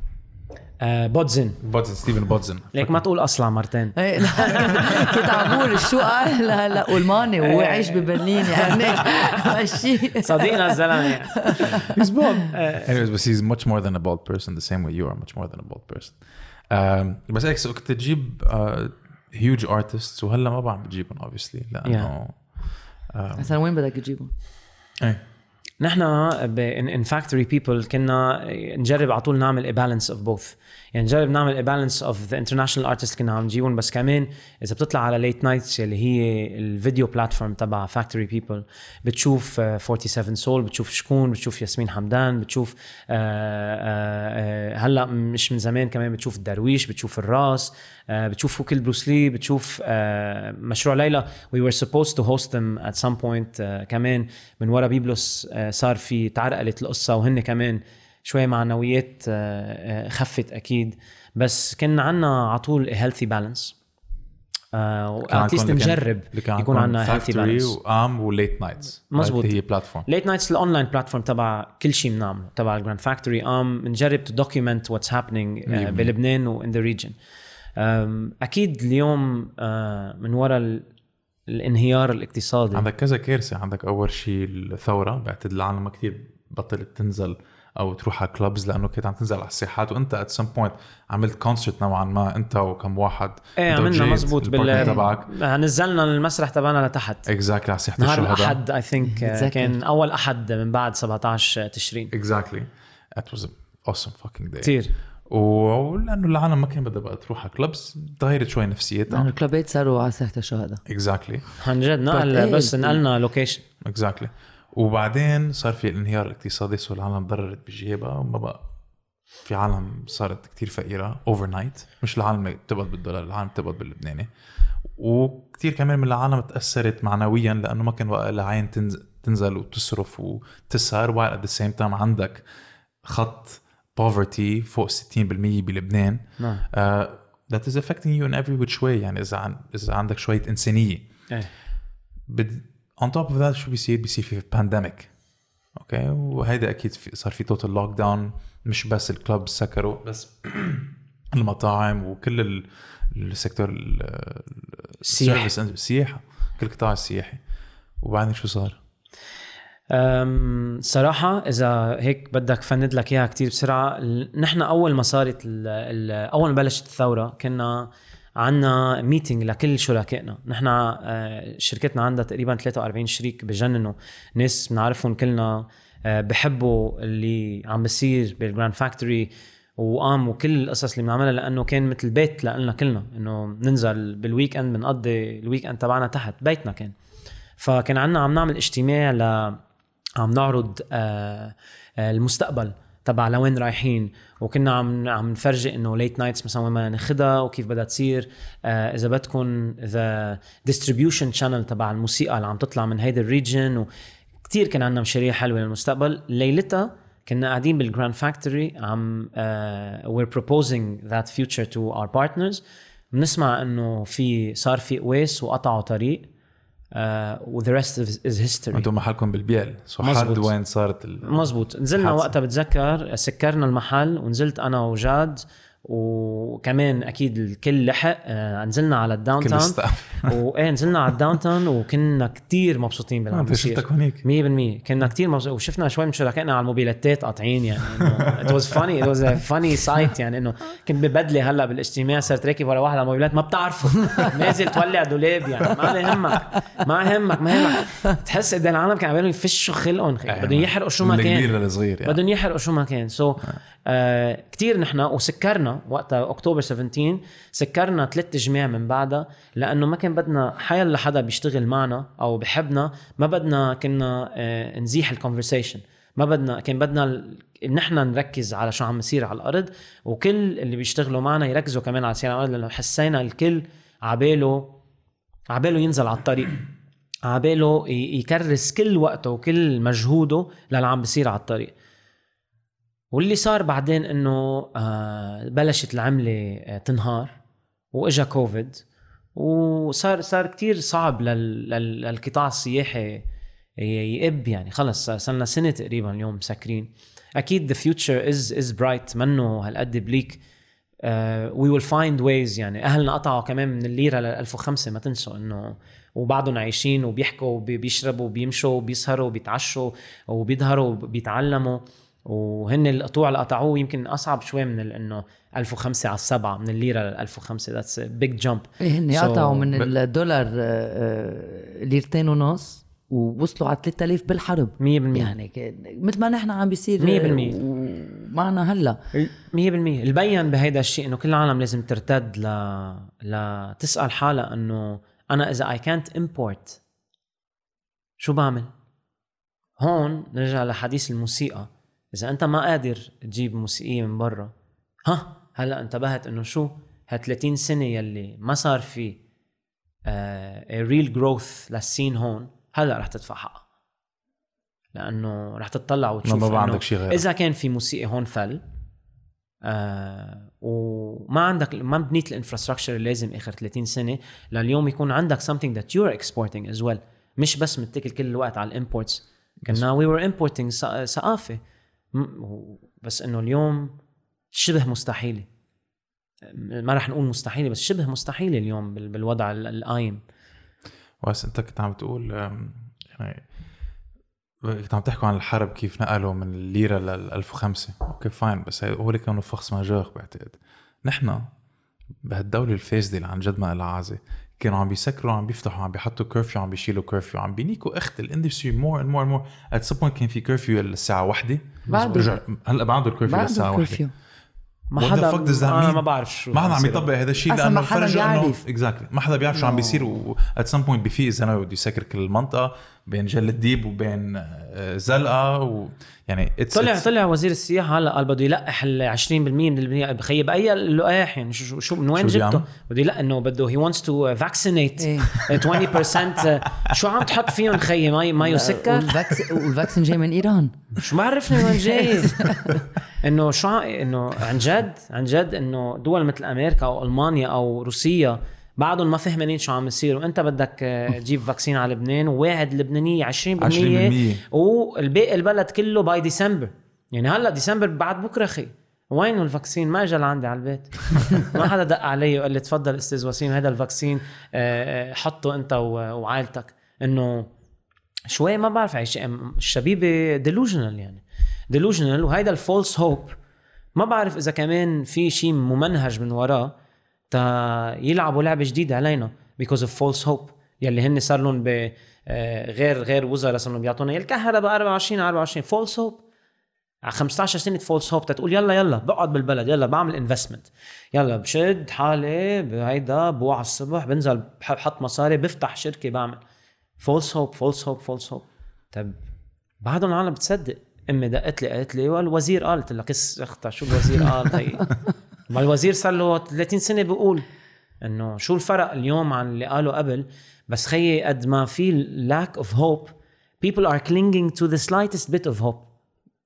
Speaker 3: بودزن.
Speaker 2: بودزن ستيفن بودزن.
Speaker 3: ليك ما تقول اصلع مرتين
Speaker 4: إيه، [LAUGHS] كنت عم بقول شو قال؟ هلا الماني وهو عايش ببرلين يعني. [LAUGHS] ماشي.
Speaker 3: صديقنا الزلمة.
Speaker 2: He's bald. Anyways, but he's much more than a bald person the same way you are much more than a bald person. Um, بس هيك كنت تجيب uh, huge artists وهلا ما بعرف بتجيبهم obviously لأنه
Speaker 4: هسا وين بدك تجيبه؟
Speaker 2: إيه.
Speaker 3: نحن in Factory People كنا نجرب على طول نعمل balance of both. يعني نجرب نعمل balance of the international artists كنا عم نجيبهم بس كمان إذا بتطلع على Late Nights اللي هي ال video platform تبع Factory People بتشوف آه، 47 سول بتشوف شكون بتشوف ياسمين حمدان بتشوف آه، آه، آه، هلأ مش من زمان كمان بتشوف الدرويش بتشوف الراس آه، بتشوف كل بروسلي بتشوف آه، مشروع ليلى. Were supposed to host them at some point آه، كمان من ورا بيبلوس آه، صار في تعرقلت القصة وهن كمان شوي معنويات آه، آه، خفت أكيد. بس كنا عنا على طول a healthy balance. at least نجرب يكون عنا healthy
Speaker 2: Factory
Speaker 3: balance.
Speaker 2: و AHM و Late Nights
Speaker 3: مزبوط.
Speaker 2: هي platform
Speaker 3: Late Nights ال online platform تبع كل شيء بنعمله تبع ال Grand Factory AHM بنجرب to document what's happening بلبنان و in the region أكيد اليوم آه، من وراء الانهيار الاقتصادي.
Speaker 2: عندك كذا كارثة. عندك أول شيء الثورة بعتقد العالم ما كثير بطلت تنزل أو تروح على clubs لأنه كانت عم تنزل على الساحات. وأنت at some point عملت concert نوعا ما أنت وكم واحد. إيه
Speaker 3: عملنا مزبوط بال
Speaker 2: تبعك.
Speaker 3: نزلنا المسرح تبعنا لتحت.
Speaker 2: exactly على ساحة
Speaker 3: نهار
Speaker 2: الشهداء.
Speaker 3: الأحد I think
Speaker 4: بتذكر.
Speaker 3: كان أول أحد من بعد 17 تشرين.
Speaker 2: exactly it was awesome fucking day.
Speaker 3: كثير
Speaker 2: ولأنه العالم ما كان بدها بقى تروح على clubs تغيرت شوي
Speaker 4: لأنه
Speaker 2: نفسيتها
Speaker 4: الكلوبات صاروا على ساحة الشهداء
Speaker 2: exactly
Speaker 3: عن جد نقل
Speaker 4: إيه،
Speaker 3: بس
Speaker 4: إيه.
Speaker 3: نقلنا location
Speaker 2: exactly وبعدين صار في الانهيار الاقتصادي صار العالم ضررت بجيبها وما بقى في عالم صارت كتير فقيرة overnight مش العالم بتقبض بالدولار العالم بتقبض باللبناني. وكتير كمان من العالم تأثرت معنويا لأنه ما كان وقت لها عين تنزل, تنزل وتصرف وتسهر while at the same time عندك خط poverty فوق 60% بلبنان.
Speaker 3: نعم.
Speaker 2: Uh, that is affecting you in every which way. يعني إذا عن, إذا عندك شوية إنسانية.
Speaker 3: إيه.
Speaker 2: بد... on top of that شو بيصير بيصير في pandemic okay وهيدا أكيد في صار في total lockdown مش بس ال club سكروا بس [CLEARS THROAT] المطاعم وكل ال... ال secteur ال-
Speaker 3: السياحة.
Speaker 2: ال service السياحه كل القطاع السياحي. وبعدين شو صار؟
Speaker 3: صراحة إذا هيك بدك فند لك إياها كتير بسرعة نحن أول ما صارت أول ما بلشت الثورة كنا عنا meeting لكل شركائنا. نحن آه، شركتنا عندها تقريبا 43 شريك بجننوا. ناس بنعرفهم كلنا آه، بحبوا اللي عم بصير بال Grand Factory وقام وكل القصص اللي بنعملها لأنه كان مثل بيت لنا كلنا. إنه ننزل بال weekend بنقضي ال weekend تبعنا تحت بيتنا كان. فكان عنا عم نعمل اجتماع ل عم نعرض آه، آه، المستقبل تبع لوين رايحين. وكنا عم عم نفرجي إنه late nights مثلا وين بدنا وكيف بدها تصير. آه إذا بدكم the distribution channel تبع الموسيقى اللي عم تطلع من هيدا ال region. وكثير كان عندنا مشاريع حلوة للمستقبل. ليلتها كنا قاعدين بال Grand Factory عم we're proposing that future to our partners. بنسمع إنه في صار في قواص وقطعوا طريق. و the rest is history
Speaker 2: أنتم محلكم بال BIEL
Speaker 3: سو.
Speaker 2: حد وين صارت ال...
Speaker 3: مزبوط نزلنا. وقتها بتذكر سكرنا المحل ونزلت أنا وجاد وكمان أكيد الكل لحق. آه، نزلنا على الداون تاون. [LAUGHS] وايه نزلنا على الداون تاون وكنا كتير مبسوطين باللي عم
Speaker 2: انت شفتك هونيك.
Speaker 3: 100% كنا كتير مبسوطين. وشفنا شوي من شركائنا على الموبيلتات قاطعين يعني was funny. It was a funny sight يعني إنه كنت ببدلي هلأ بالاجتماع. صرت راكب ورا واحد على الموبيلات ما بتعرفه. [LAUGHS] نازل تولع دولاب يعني ما يهمك ما يهمك ما يهمك تحس قد العالم كانوا عم يفشوا خلقهم. خي. بدهم يحرقوا شو ما
Speaker 2: من
Speaker 3: كان.
Speaker 2: الكبير للصغير يعني.
Speaker 3: بدهم يحرقوا شو ما كان. so so, آه كثير نحن وسكرنا. وقتها أكتوبر 17 سكرنا ثلاث جماع من بعدها لأنه ما كان بدنا حيلا حدا بيشتغل معنا أو بحبنا ما بدنا كنا آه نزيح ال conversation ما بدنا كان بدنا نحن نركز على شو عم يصير على الأرض وكل اللي بيشتغلوا معنا يركزوا كمان على سير على الأرض لأنه حسينا الكل عباله عباله ينزل على الطريق. عباله يكرس كل وقته وكل مجهوده للي عم بيصير على الطريق. واللي صار بعدين إنه آه بلشت العملة آه تنهار وإجا كوفيد وصار صار كتير صعب لل لل للقطاع السياحي يقب يعني. خلص صار لنا سنة تقريبا اليوم مسكرين. أكيد the future is is bright. منه هالقد بليك وي ويل فايند ويز يعني أهلنا قطعوا كمان من الليرة لل 1005 ما تنسوا إنه وبعضهم عايشين وبيحكوا وبيشربوا وبيمشوا وبيسهروا وبيتعشوا وبيظهروا وبيتعلموا وهن القطوع اللي قطعوه يمكن أصعب شوي من ال- إنه 1005 على السبعة من الليرة لل 1005 ذاتس بيج جامب
Speaker 4: إيه هن
Speaker 3: So-
Speaker 4: قطعوا من الدولار آه، آه، ليرتين ونص ووصلوا على 3000 بالحرب.
Speaker 3: 100%
Speaker 4: يعني مثل ما نحن عم بيصير
Speaker 3: مية بالمية.
Speaker 4: ومعنا هلا.
Speaker 3: 100% البين بهيدا الشيء إنه كل العالم لازم ترتد ل ل تسأل حالها إنه أنا إذا اي كانت امبورت شو بعمل؟ هون نرجع لحديث الموسيقى. إذا أنت ما قادر تجيب موسيقية من برا ها هلأ انتبهت إنه شو؟ ها 30 سنة يلي ما صار في real growth لل scene هون هلأ رح تدفع حقها لأنه رح تطلع وتشوف
Speaker 2: ما بقى عندك شيء غير
Speaker 3: إذا كان في موسيقى هون فل آه وما عندك ما بنيت ال infrastructure اللي لازم آخر 30 سنة لليوم يكون عندك something that you're exporting as well. مش بس متكل كل الوقت على ال imports كنا we were importing ث- ثقافة. بس إنه اليوم شبه مستحيلة. ما رح نقول مستحيلة بس شبه مستحيلة اليوم بال- بالوضع ال- القايم.
Speaker 2: بس أنت كنت عم تقول أم، يعني كنت عم تحكوا عن الحرب كيف نقلوا من الليرة لل 1005 okay fine بس هول كانوا فخص major بعتقد. نحن بهالدولة الفاسده اللي عن جد ما لها عازة. كانوا عم بيسكروا عم بيفتحوا عم بيحطوا curfew عم بيشيلوا كرفيو عم بينيكوا أخت ال industry more and more more ات سم كان في curfew الساعة واحدة
Speaker 4: بعده.
Speaker 2: هلأ بعده ال curfew
Speaker 4: بعد
Speaker 2: للساعة واحدة
Speaker 3: ما حدا
Speaker 2: أنا?
Speaker 3: ما بعرف شو
Speaker 2: ما حدا عم. يطبق هذا الشيء لأنه
Speaker 4: ما حدا بيعرف.
Speaker 2: exactly ما حدا بيعرف شو عم بيصير و at some point بفيق الزلمه بده يسكر كل المنطقة بين جل الديب وبين آه، الزلقا ويعني
Speaker 3: طلع طلع وزير السياحة هلا قال بده يلقح ال 20% من البنية بخي. أي اللقاح يعني شو شو, من وين جبته؟ بده يلقح إنه بده هي wants to vaccinate.
Speaker 4: إيه. [LAUGHS]
Speaker 3: 20% [LAUGHS] شو عم تحط فيهم خيي؟ ما ما يسكر؟
Speaker 4: وال vacc- وال vaccine جاي من إيران. [LAUGHS]
Speaker 3: شو ما عرفني وين جاي. إنه شو إنه عن جد عن جد إنه دول مثل أمريكا أو ألمانيا أو روسيا بعدهم ما فهمانين شو عم يصير. وانت بدك آه، تجيب vaccine على لبنان وواعد اللبنانيه 20%
Speaker 2: 20%
Speaker 3: والباقي البلد كله by December يعني هلأ ديسمبر بعد بكرة خي وين ال vaccine ما اجى لعندي على البيت. [LAUGHS] ما حدا دق علي وقال لي تفضل أستاذ وسيم هذا ال vaccine آه، آه، حطه أنت وعائلتك. إنه شوي ما بعرف عايش الشبيبه delusional يعني. delusional وهيدا ال false hope ما بعرف إذا كمان في شيء ممنهج من وراه. تا يلعبوا لعبة جديدة علينا because of false hope يلي هن صار لهم آه، غير غير وزراء صاروا بيعطونا يا الكهرباء 24 على 24 false hope على 15 سنة false hope تقول يلا يلا بقعد بالبلد يلا بعمل investment يلا بشد حالي بهيدا بوعى الصبح بنزل بح- بحط مصاري بفتح شركة بعمل. false hope false hope false hope طب بعدهم العالم بتصدق. أمي دقت لي قالت لي والوزير قال قلت لها كس أختها شو الوزير قال؟ هي [LAUGHS] ما الوزير صار له 30 سنة بيقول إنه شو الفرق اليوم عن اللي قاله قبل؟ بس خيي قد ما في lack of hope people are clinging to the slightest bit of hope.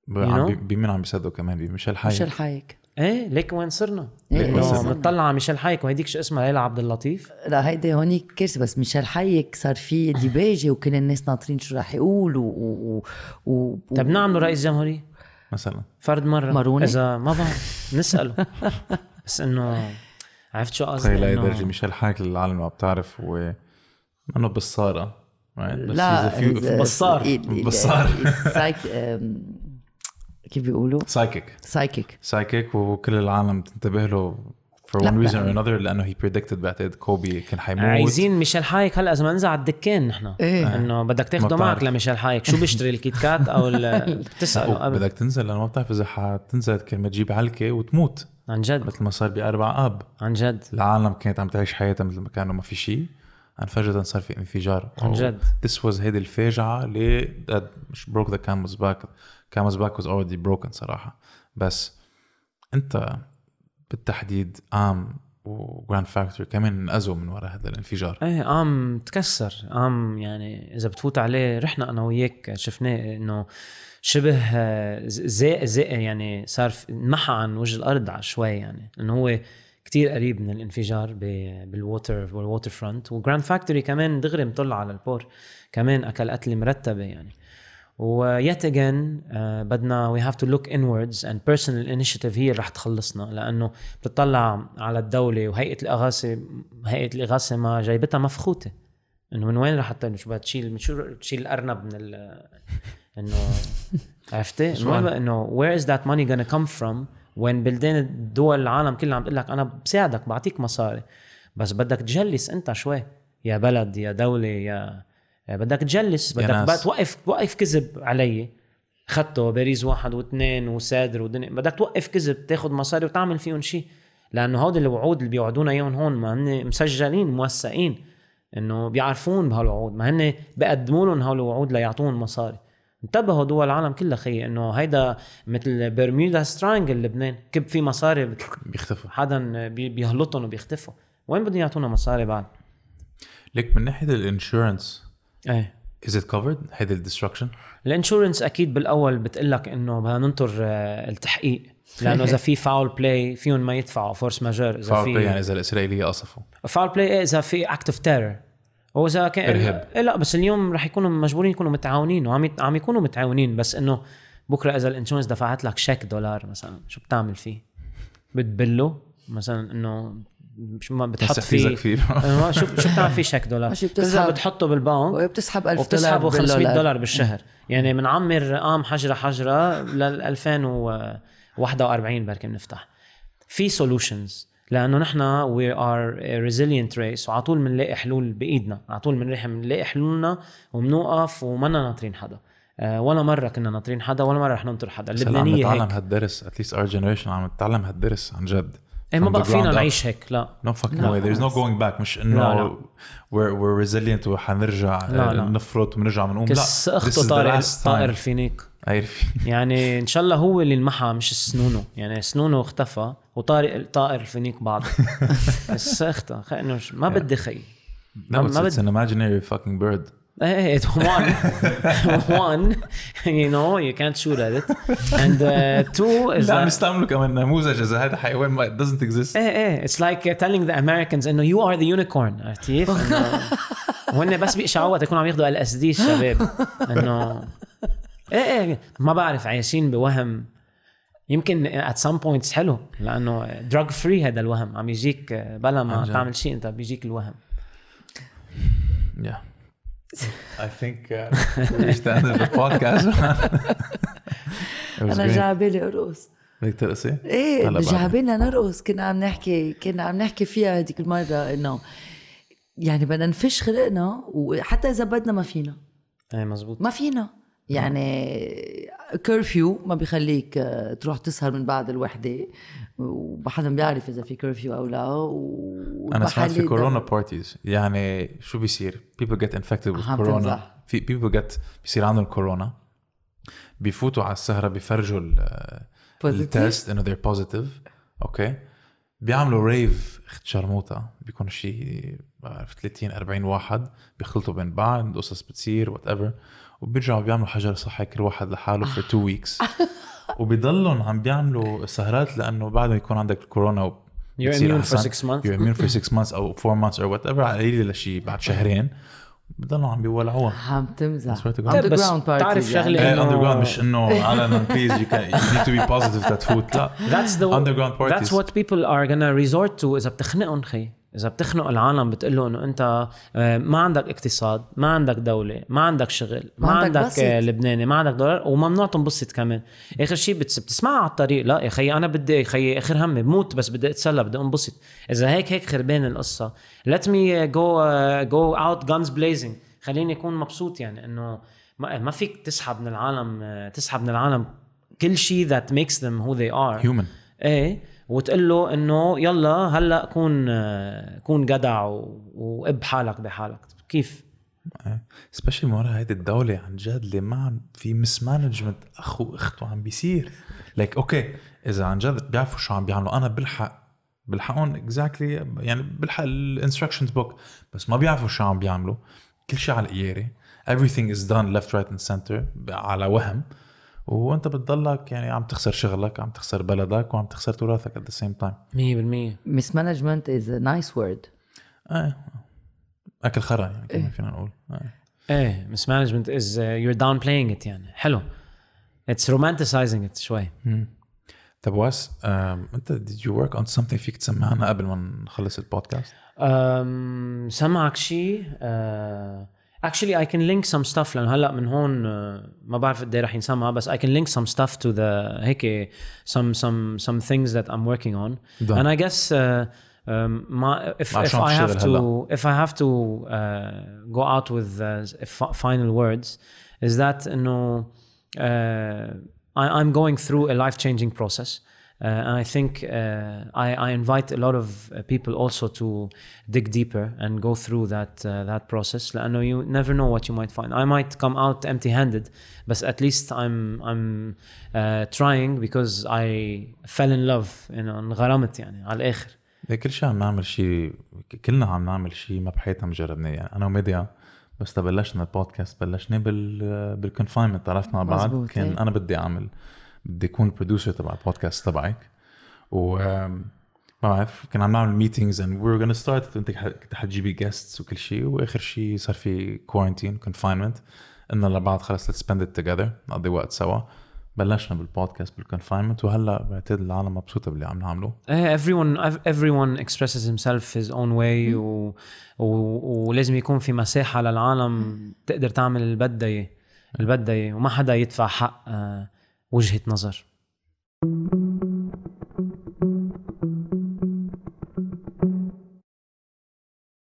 Speaker 2: بمين عم بيصدقوا كمان بميشيل حي
Speaker 4: ميشيل حايك.
Speaker 3: إيه ليك وين صرنا؟
Speaker 4: إيه،
Speaker 2: وين إنه؟
Speaker 3: بنطلع على ميشيل حايك وهيديك شو اسمها؟ ليلى عبد اللطيف.
Speaker 4: لا هيدي هونيك كارثة بس ميشيل حيك صار في ديباجة وكل الناس ناطرين شو راح يقول و, و, و, و
Speaker 3: طيب نعمله رئيس جمهورية؟
Speaker 2: مثلا
Speaker 3: فرد مرة
Speaker 4: ماروني؟
Speaker 3: إذا ما بعرف نسأله بس إنه عرفت شو قصدي إنه-
Speaker 2: درجة ميشيل حايك للعالم ما بتعرف هو إنه بصاره
Speaker 4: لا
Speaker 3: بصار.
Speaker 2: بصار.
Speaker 4: أم، كيف بيقولوا؟
Speaker 2: psychic
Speaker 4: psychic
Speaker 2: psychic وكل العالم تنتبه له for one reason or another لأنه he predicted بعتقد كوبي كان حيموت
Speaker 3: عايزين ميشيل حايك هلأ إذا ما ننزل على الدكان نحن.
Speaker 4: إيه.
Speaker 3: إنه بدك تاخده معك. لميشيل حايك شو بيشتري ال Kit Kat أو ال- [LAUGHS] بتسأله. قبل
Speaker 2: بدك تنزل لأنه ما بتعرف إذا حتنزل كرمال تجيب علكة وتموت.
Speaker 3: عن جد.
Speaker 2: مثل ما صار بأربع آب.
Speaker 3: عن جد.
Speaker 2: العالم كانت عم تعيش حياتها مثل ما كانوا ما في شيء. عن فجأة صار في انفجار.
Speaker 3: عن جد.
Speaker 2: This was هيدي الفاجعة اللي that مش broke the camel's back. camel's back was already broken صراحة. بس أنت بالتحديد آم و Grand Factory كمان انأذوا من وراء هذا الانفجار.
Speaker 3: إيه قام تكسر. قام يعني إذا بتفوت عليه رحنا أنا وياك شفناه إنه شبه آه، زي زي يعني صار انمحى عن وجه الأرض شوي يعني. إنه هو كتير قريب من الانفجار بال water بال waterfront و Grand Factory كمان دغري مطل على البور. كمان أكل قتله مرتبة يعني. Yet again بدنا we have to look inwards and personal initiative هي اللي رح تخلصنا لأنه بتطلع على الدولة وهيئة الأغاثة هيئة الأغاثة ما جيبتها مفخوتة. إنه من وين رح شو بدها تشيل شو تشيل الأرنب من ال؟ إنه عرفتي؟ [LAUGHS] إنه where is that money gonna come from when بلدان الدول العالم كلها عم تقول لك أنا بساعدك بعطيك مصاري. بس بدك تجلس أنت شوي. يا بلد يا دولة يا بدك تجلس بدك توقف توقف كذب علي. خدته باريس واحد واثنين وسادر ودنيا بدك توقف كذب تاخذ مصاري وتعمل فيهم شيء لأنه هودي الوعود اللي بيوعدونا إياهم هون ما هن مسجلين موثقين إنه بيعرفون بهالوعود ما هن بيقدموا لهم هالوعود ليعطوهم مصاري. انتبهوا دول العالم كلها خيي إنه هيدا مثل Bermuda's Triangle لبنان. كب في مصاري [LAUGHS]
Speaker 2: بيختفوا.
Speaker 3: حدا بي- بيهلطهم وبيختفوا. وين بدهم يعطونا مصاري بعد؟
Speaker 2: ليك من ناحية ال
Speaker 3: insurance إيه.
Speaker 2: Is it covered هيدي ال
Speaker 3: destruction ال insurance أكيد بالأول بتقول لك إنه بدنا ننطر آه، التحقيق لأنه إذا في [LAUGHS] foul play فيهم ما يدفعوا force majeure إذا
Speaker 2: فاول
Speaker 3: في
Speaker 2: play يعني إذا الإسرائيلية قصفوا.
Speaker 3: foul play إيه إذا في act of terror واذا كان
Speaker 2: إرهاب.
Speaker 3: إيه لا بس اليوم رح يكونوا مجبورين يكونوا متعاونين وعم يت- عم يكونوا متعاونين بس إنه بكرة إذا ال insurance دفعت لك شيك دولار مثلا شو بتعمل فيه؟ بتبله؟ مثلا إنه شو ما بتحط فيه
Speaker 2: فيه [LAUGHS]
Speaker 3: شو شو بتعمل فيه شيك دولار؟
Speaker 4: بتسحب.
Speaker 3: بتحطه بالبنك
Speaker 4: وبتسحب 1000
Speaker 3: وبتسحبه
Speaker 4: دولار
Speaker 3: 500
Speaker 4: بالدولار.
Speaker 3: دولار بالشهر. يعني بنعمر قام حجرة حجرة لل 2041 بركي بنفتح. في solutions لأنه نحن we are resilient race وعلى طول بنلاقي حلول بإيدنا. على طول بنلاقي بنلاقي حلولنا وبنوقف ومنا ناطرين حدا. أه ولا مرة كنا ناطرين حدا ولا مرة رح ننطر حدا.
Speaker 2: هلا عم
Speaker 3: اللبنانيه
Speaker 2: نتعلم هالدرس at least our generation عم نتعلم هالدرس عن جد.
Speaker 3: إيه ما بقى فينا. نعيش هيك لا.
Speaker 2: No fucking
Speaker 3: لا.
Speaker 2: way. There's no going back. مش إنه
Speaker 3: لا.
Speaker 2: we're, we're resilient وحنرجع
Speaker 3: لا، لا.
Speaker 2: نفرط ونرجع بنقوم لا. this
Speaker 3: اخته طائر
Speaker 2: time.
Speaker 3: الفينيك
Speaker 2: عارف. [LAUGHS]
Speaker 3: يعني إن شاء الله هو اللي انمحى مش سنونه يعني سنونه اختفى وطارق طائر الفينيك بعض [LAUGHS] بس ش- ما بدي خي ما
Speaker 2: it's
Speaker 3: بدي.
Speaker 2: an imaginary fucking bird.
Speaker 3: إيه [LAUGHS] one one you know you can't shoot at it and uh, two is
Speaker 2: لا يستعملوا كمان نموذج إذا هذا حيوان it doesn't exist.
Speaker 3: إيه إيه it's like telling the Americans انه you are the unicorn عرفت كيف؟ انه وهن بس بيقشعوا يكونوا عم ياخذوا ال اس دي الشباب انه إيه إيه ما بعرف عايشين بوهم يمكن at some points حلو لأنه drug free هذا الوهم عم يجيك بلا ما. تعمل شيء أنت بيجيك الوهم
Speaker 2: Yeah. I think uh, we reached the end of the podcast.
Speaker 4: أنا
Speaker 2: great.
Speaker 4: جا بالي ارقص
Speaker 2: بدك ترقصي؟
Speaker 4: إيه
Speaker 2: هلا بعد.
Speaker 4: جا بالنا نرقص كنا عم نحكي كنا عم نحكي فيها هذيك المرة إنه يعني بدنا نفش خلقنا وحتى إذا بدنا ما فينا
Speaker 3: إيه مزبوط
Speaker 4: ما فينا يعني كرفيو ما بيخليك آه، تروح تسهر من بعد الوحدة. وحدا بيعرف إذا في curfew أو لا. و-
Speaker 2: أنا سمعت في كورونا parties يعني شو بيصير؟ people get infected with corona. في people get بيصير عندهم كورونا بيفوتوا على السهرة بيفرجوا. ال test إنه they're positive okay بيعملوا rave أخت شرموطة. بيكون شيء بعرف 30 40 واحد. بيخلطوا بين بعض قصص بتصير whatever وبيرجعوا بيعملوا حجر صحي كل واحد لحاله for two weeks. [LAUGHS] وبيضلهم عم بيعملوا سهرات لأنه بعد ما يكون عندك الكورونا و
Speaker 3: You're
Speaker 2: بتصير
Speaker 3: immune for
Speaker 2: أحسن.
Speaker 3: six months.
Speaker 2: You're immune for [LAUGHS] six months أو four months or whatever على قليل لشي بعد شهرين. بضلوا عم بيولعوها.
Speaker 4: عم تمزح.
Speaker 3: بس بتعرف
Speaker 4: يعني.
Speaker 2: إيه
Speaker 3: إنه-
Speaker 2: underground مش إنه علنا please you can you need to be positive تتفوت لا.
Speaker 3: That's the
Speaker 2: underground parties.
Speaker 3: That's what people are gonna resort to إذا بتخنقهم خي. إذا بتخنق العالم بتقول له إنه أنت آه، ما عندك اقتصاد، ما عندك دولة، ما عندك شغل، ما,
Speaker 4: ما عندك
Speaker 3: عندك. آه، لبناني، ما عندك دولار وممنوع تنبسط كمان. آخر شيء بتس... بتسمعها على الطريق، لا يا خيي أنا بدي يا خيي آخر همي بموت بس بدي أتسلى بدي أنبسط. إذا هيك هيك خربان القصة. Let me go uh, go out guns blazing. خليني أكون مبسوط يعني إنه ما, ما فيك تسحب من العالم آه، تسحب من العالم كل شيء that makes them who they are.
Speaker 2: human
Speaker 3: إيه وتقول له إنه يلا هلأ كون كون جدع وإب حالك بحالك. كيف؟
Speaker 2: Especially مرة هيدي الدولة عن جد اللي ما عم في mismanagement أخو واخته عم بيصير. like okay إذا عن جد بيعرفوا شو عم بيعملوا أنا بلحق بلحقهم exactly يعني بلحق ال instructions book بس ما بيعرفوا شو عم بيعملوا. كل شيء على القياري everything is done left right and center على وهم. وانت بتضلك يعني عم تخسر شغلك عم تخسر بلدك وعم تخسر تراثك at the same time.
Speaker 3: 100%
Speaker 4: mismanagement is a nice word.
Speaker 2: إيه. أكل خرا يعني كمان فينا نقول.
Speaker 3: إيه. Mismanagement is you're downplaying it يعني. حلو. It's romanticizing it شوي.
Speaker 2: طب واس um, انت did you work on something فيك تسمعنا قبل ما نخلص البودكاست؟
Speaker 3: سمعك شيء actually I can link some stuff لانه هلا من هون uh, ما بعرف قد ايه رح ينسمع بس I can link some stuff to the هيك some some some things that I'm working on
Speaker 2: Done.
Speaker 3: and I guess uh, um, ما if, if
Speaker 2: عشان
Speaker 3: I have
Speaker 2: تشتغل
Speaker 3: to if I have to uh, go out with uh, f- final words is that انه uh, I, I'm going through a life changing process uh, and I think uh, I, I invite a lot of uh, people also to dig deeper and go through that uh, that process. لأنه you never know what you might find. I might come out empty-handed, but at least I'm I'm uh, trying because I fell in love. You know, انغرمت يعني على الآخر.
Speaker 2: إيه، كل شيء عم نعمل شيء كلنا عم نعمل شيء ما بحياتنا مجربناه يعني انا وميديا بس تبلشنا البودكاست بلشنا بال بالكونفاينمنت تعرفنا مع بعض
Speaker 4: مزبوط،
Speaker 2: كان
Speaker 4: إيه.
Speaker 2: انا بدي اعمل بدي اكون ال producer تبع البودكاست تبعك و ما بعرف كنا عم نعمل meetings and we gonna start انت كنت حتجيبي guests وكل شيء وآخر شيء صار في quarantine confinement قلنا لبعض خلص let's spend it together نقضي وقت سوا. بلشنا بالبودكاست بالكونفاينمنت وهلا بعتقد العالم مبسوطه باللي عم نعمله.
Speaker 3: Eh, everyone everyone expresses himself his own way. و, و, ولازم يكون في مساحة للعالم تقدر تعمل اللي بدها اياه اللي بدها اياه وما حدا يدفع حق آه، وجهة نظر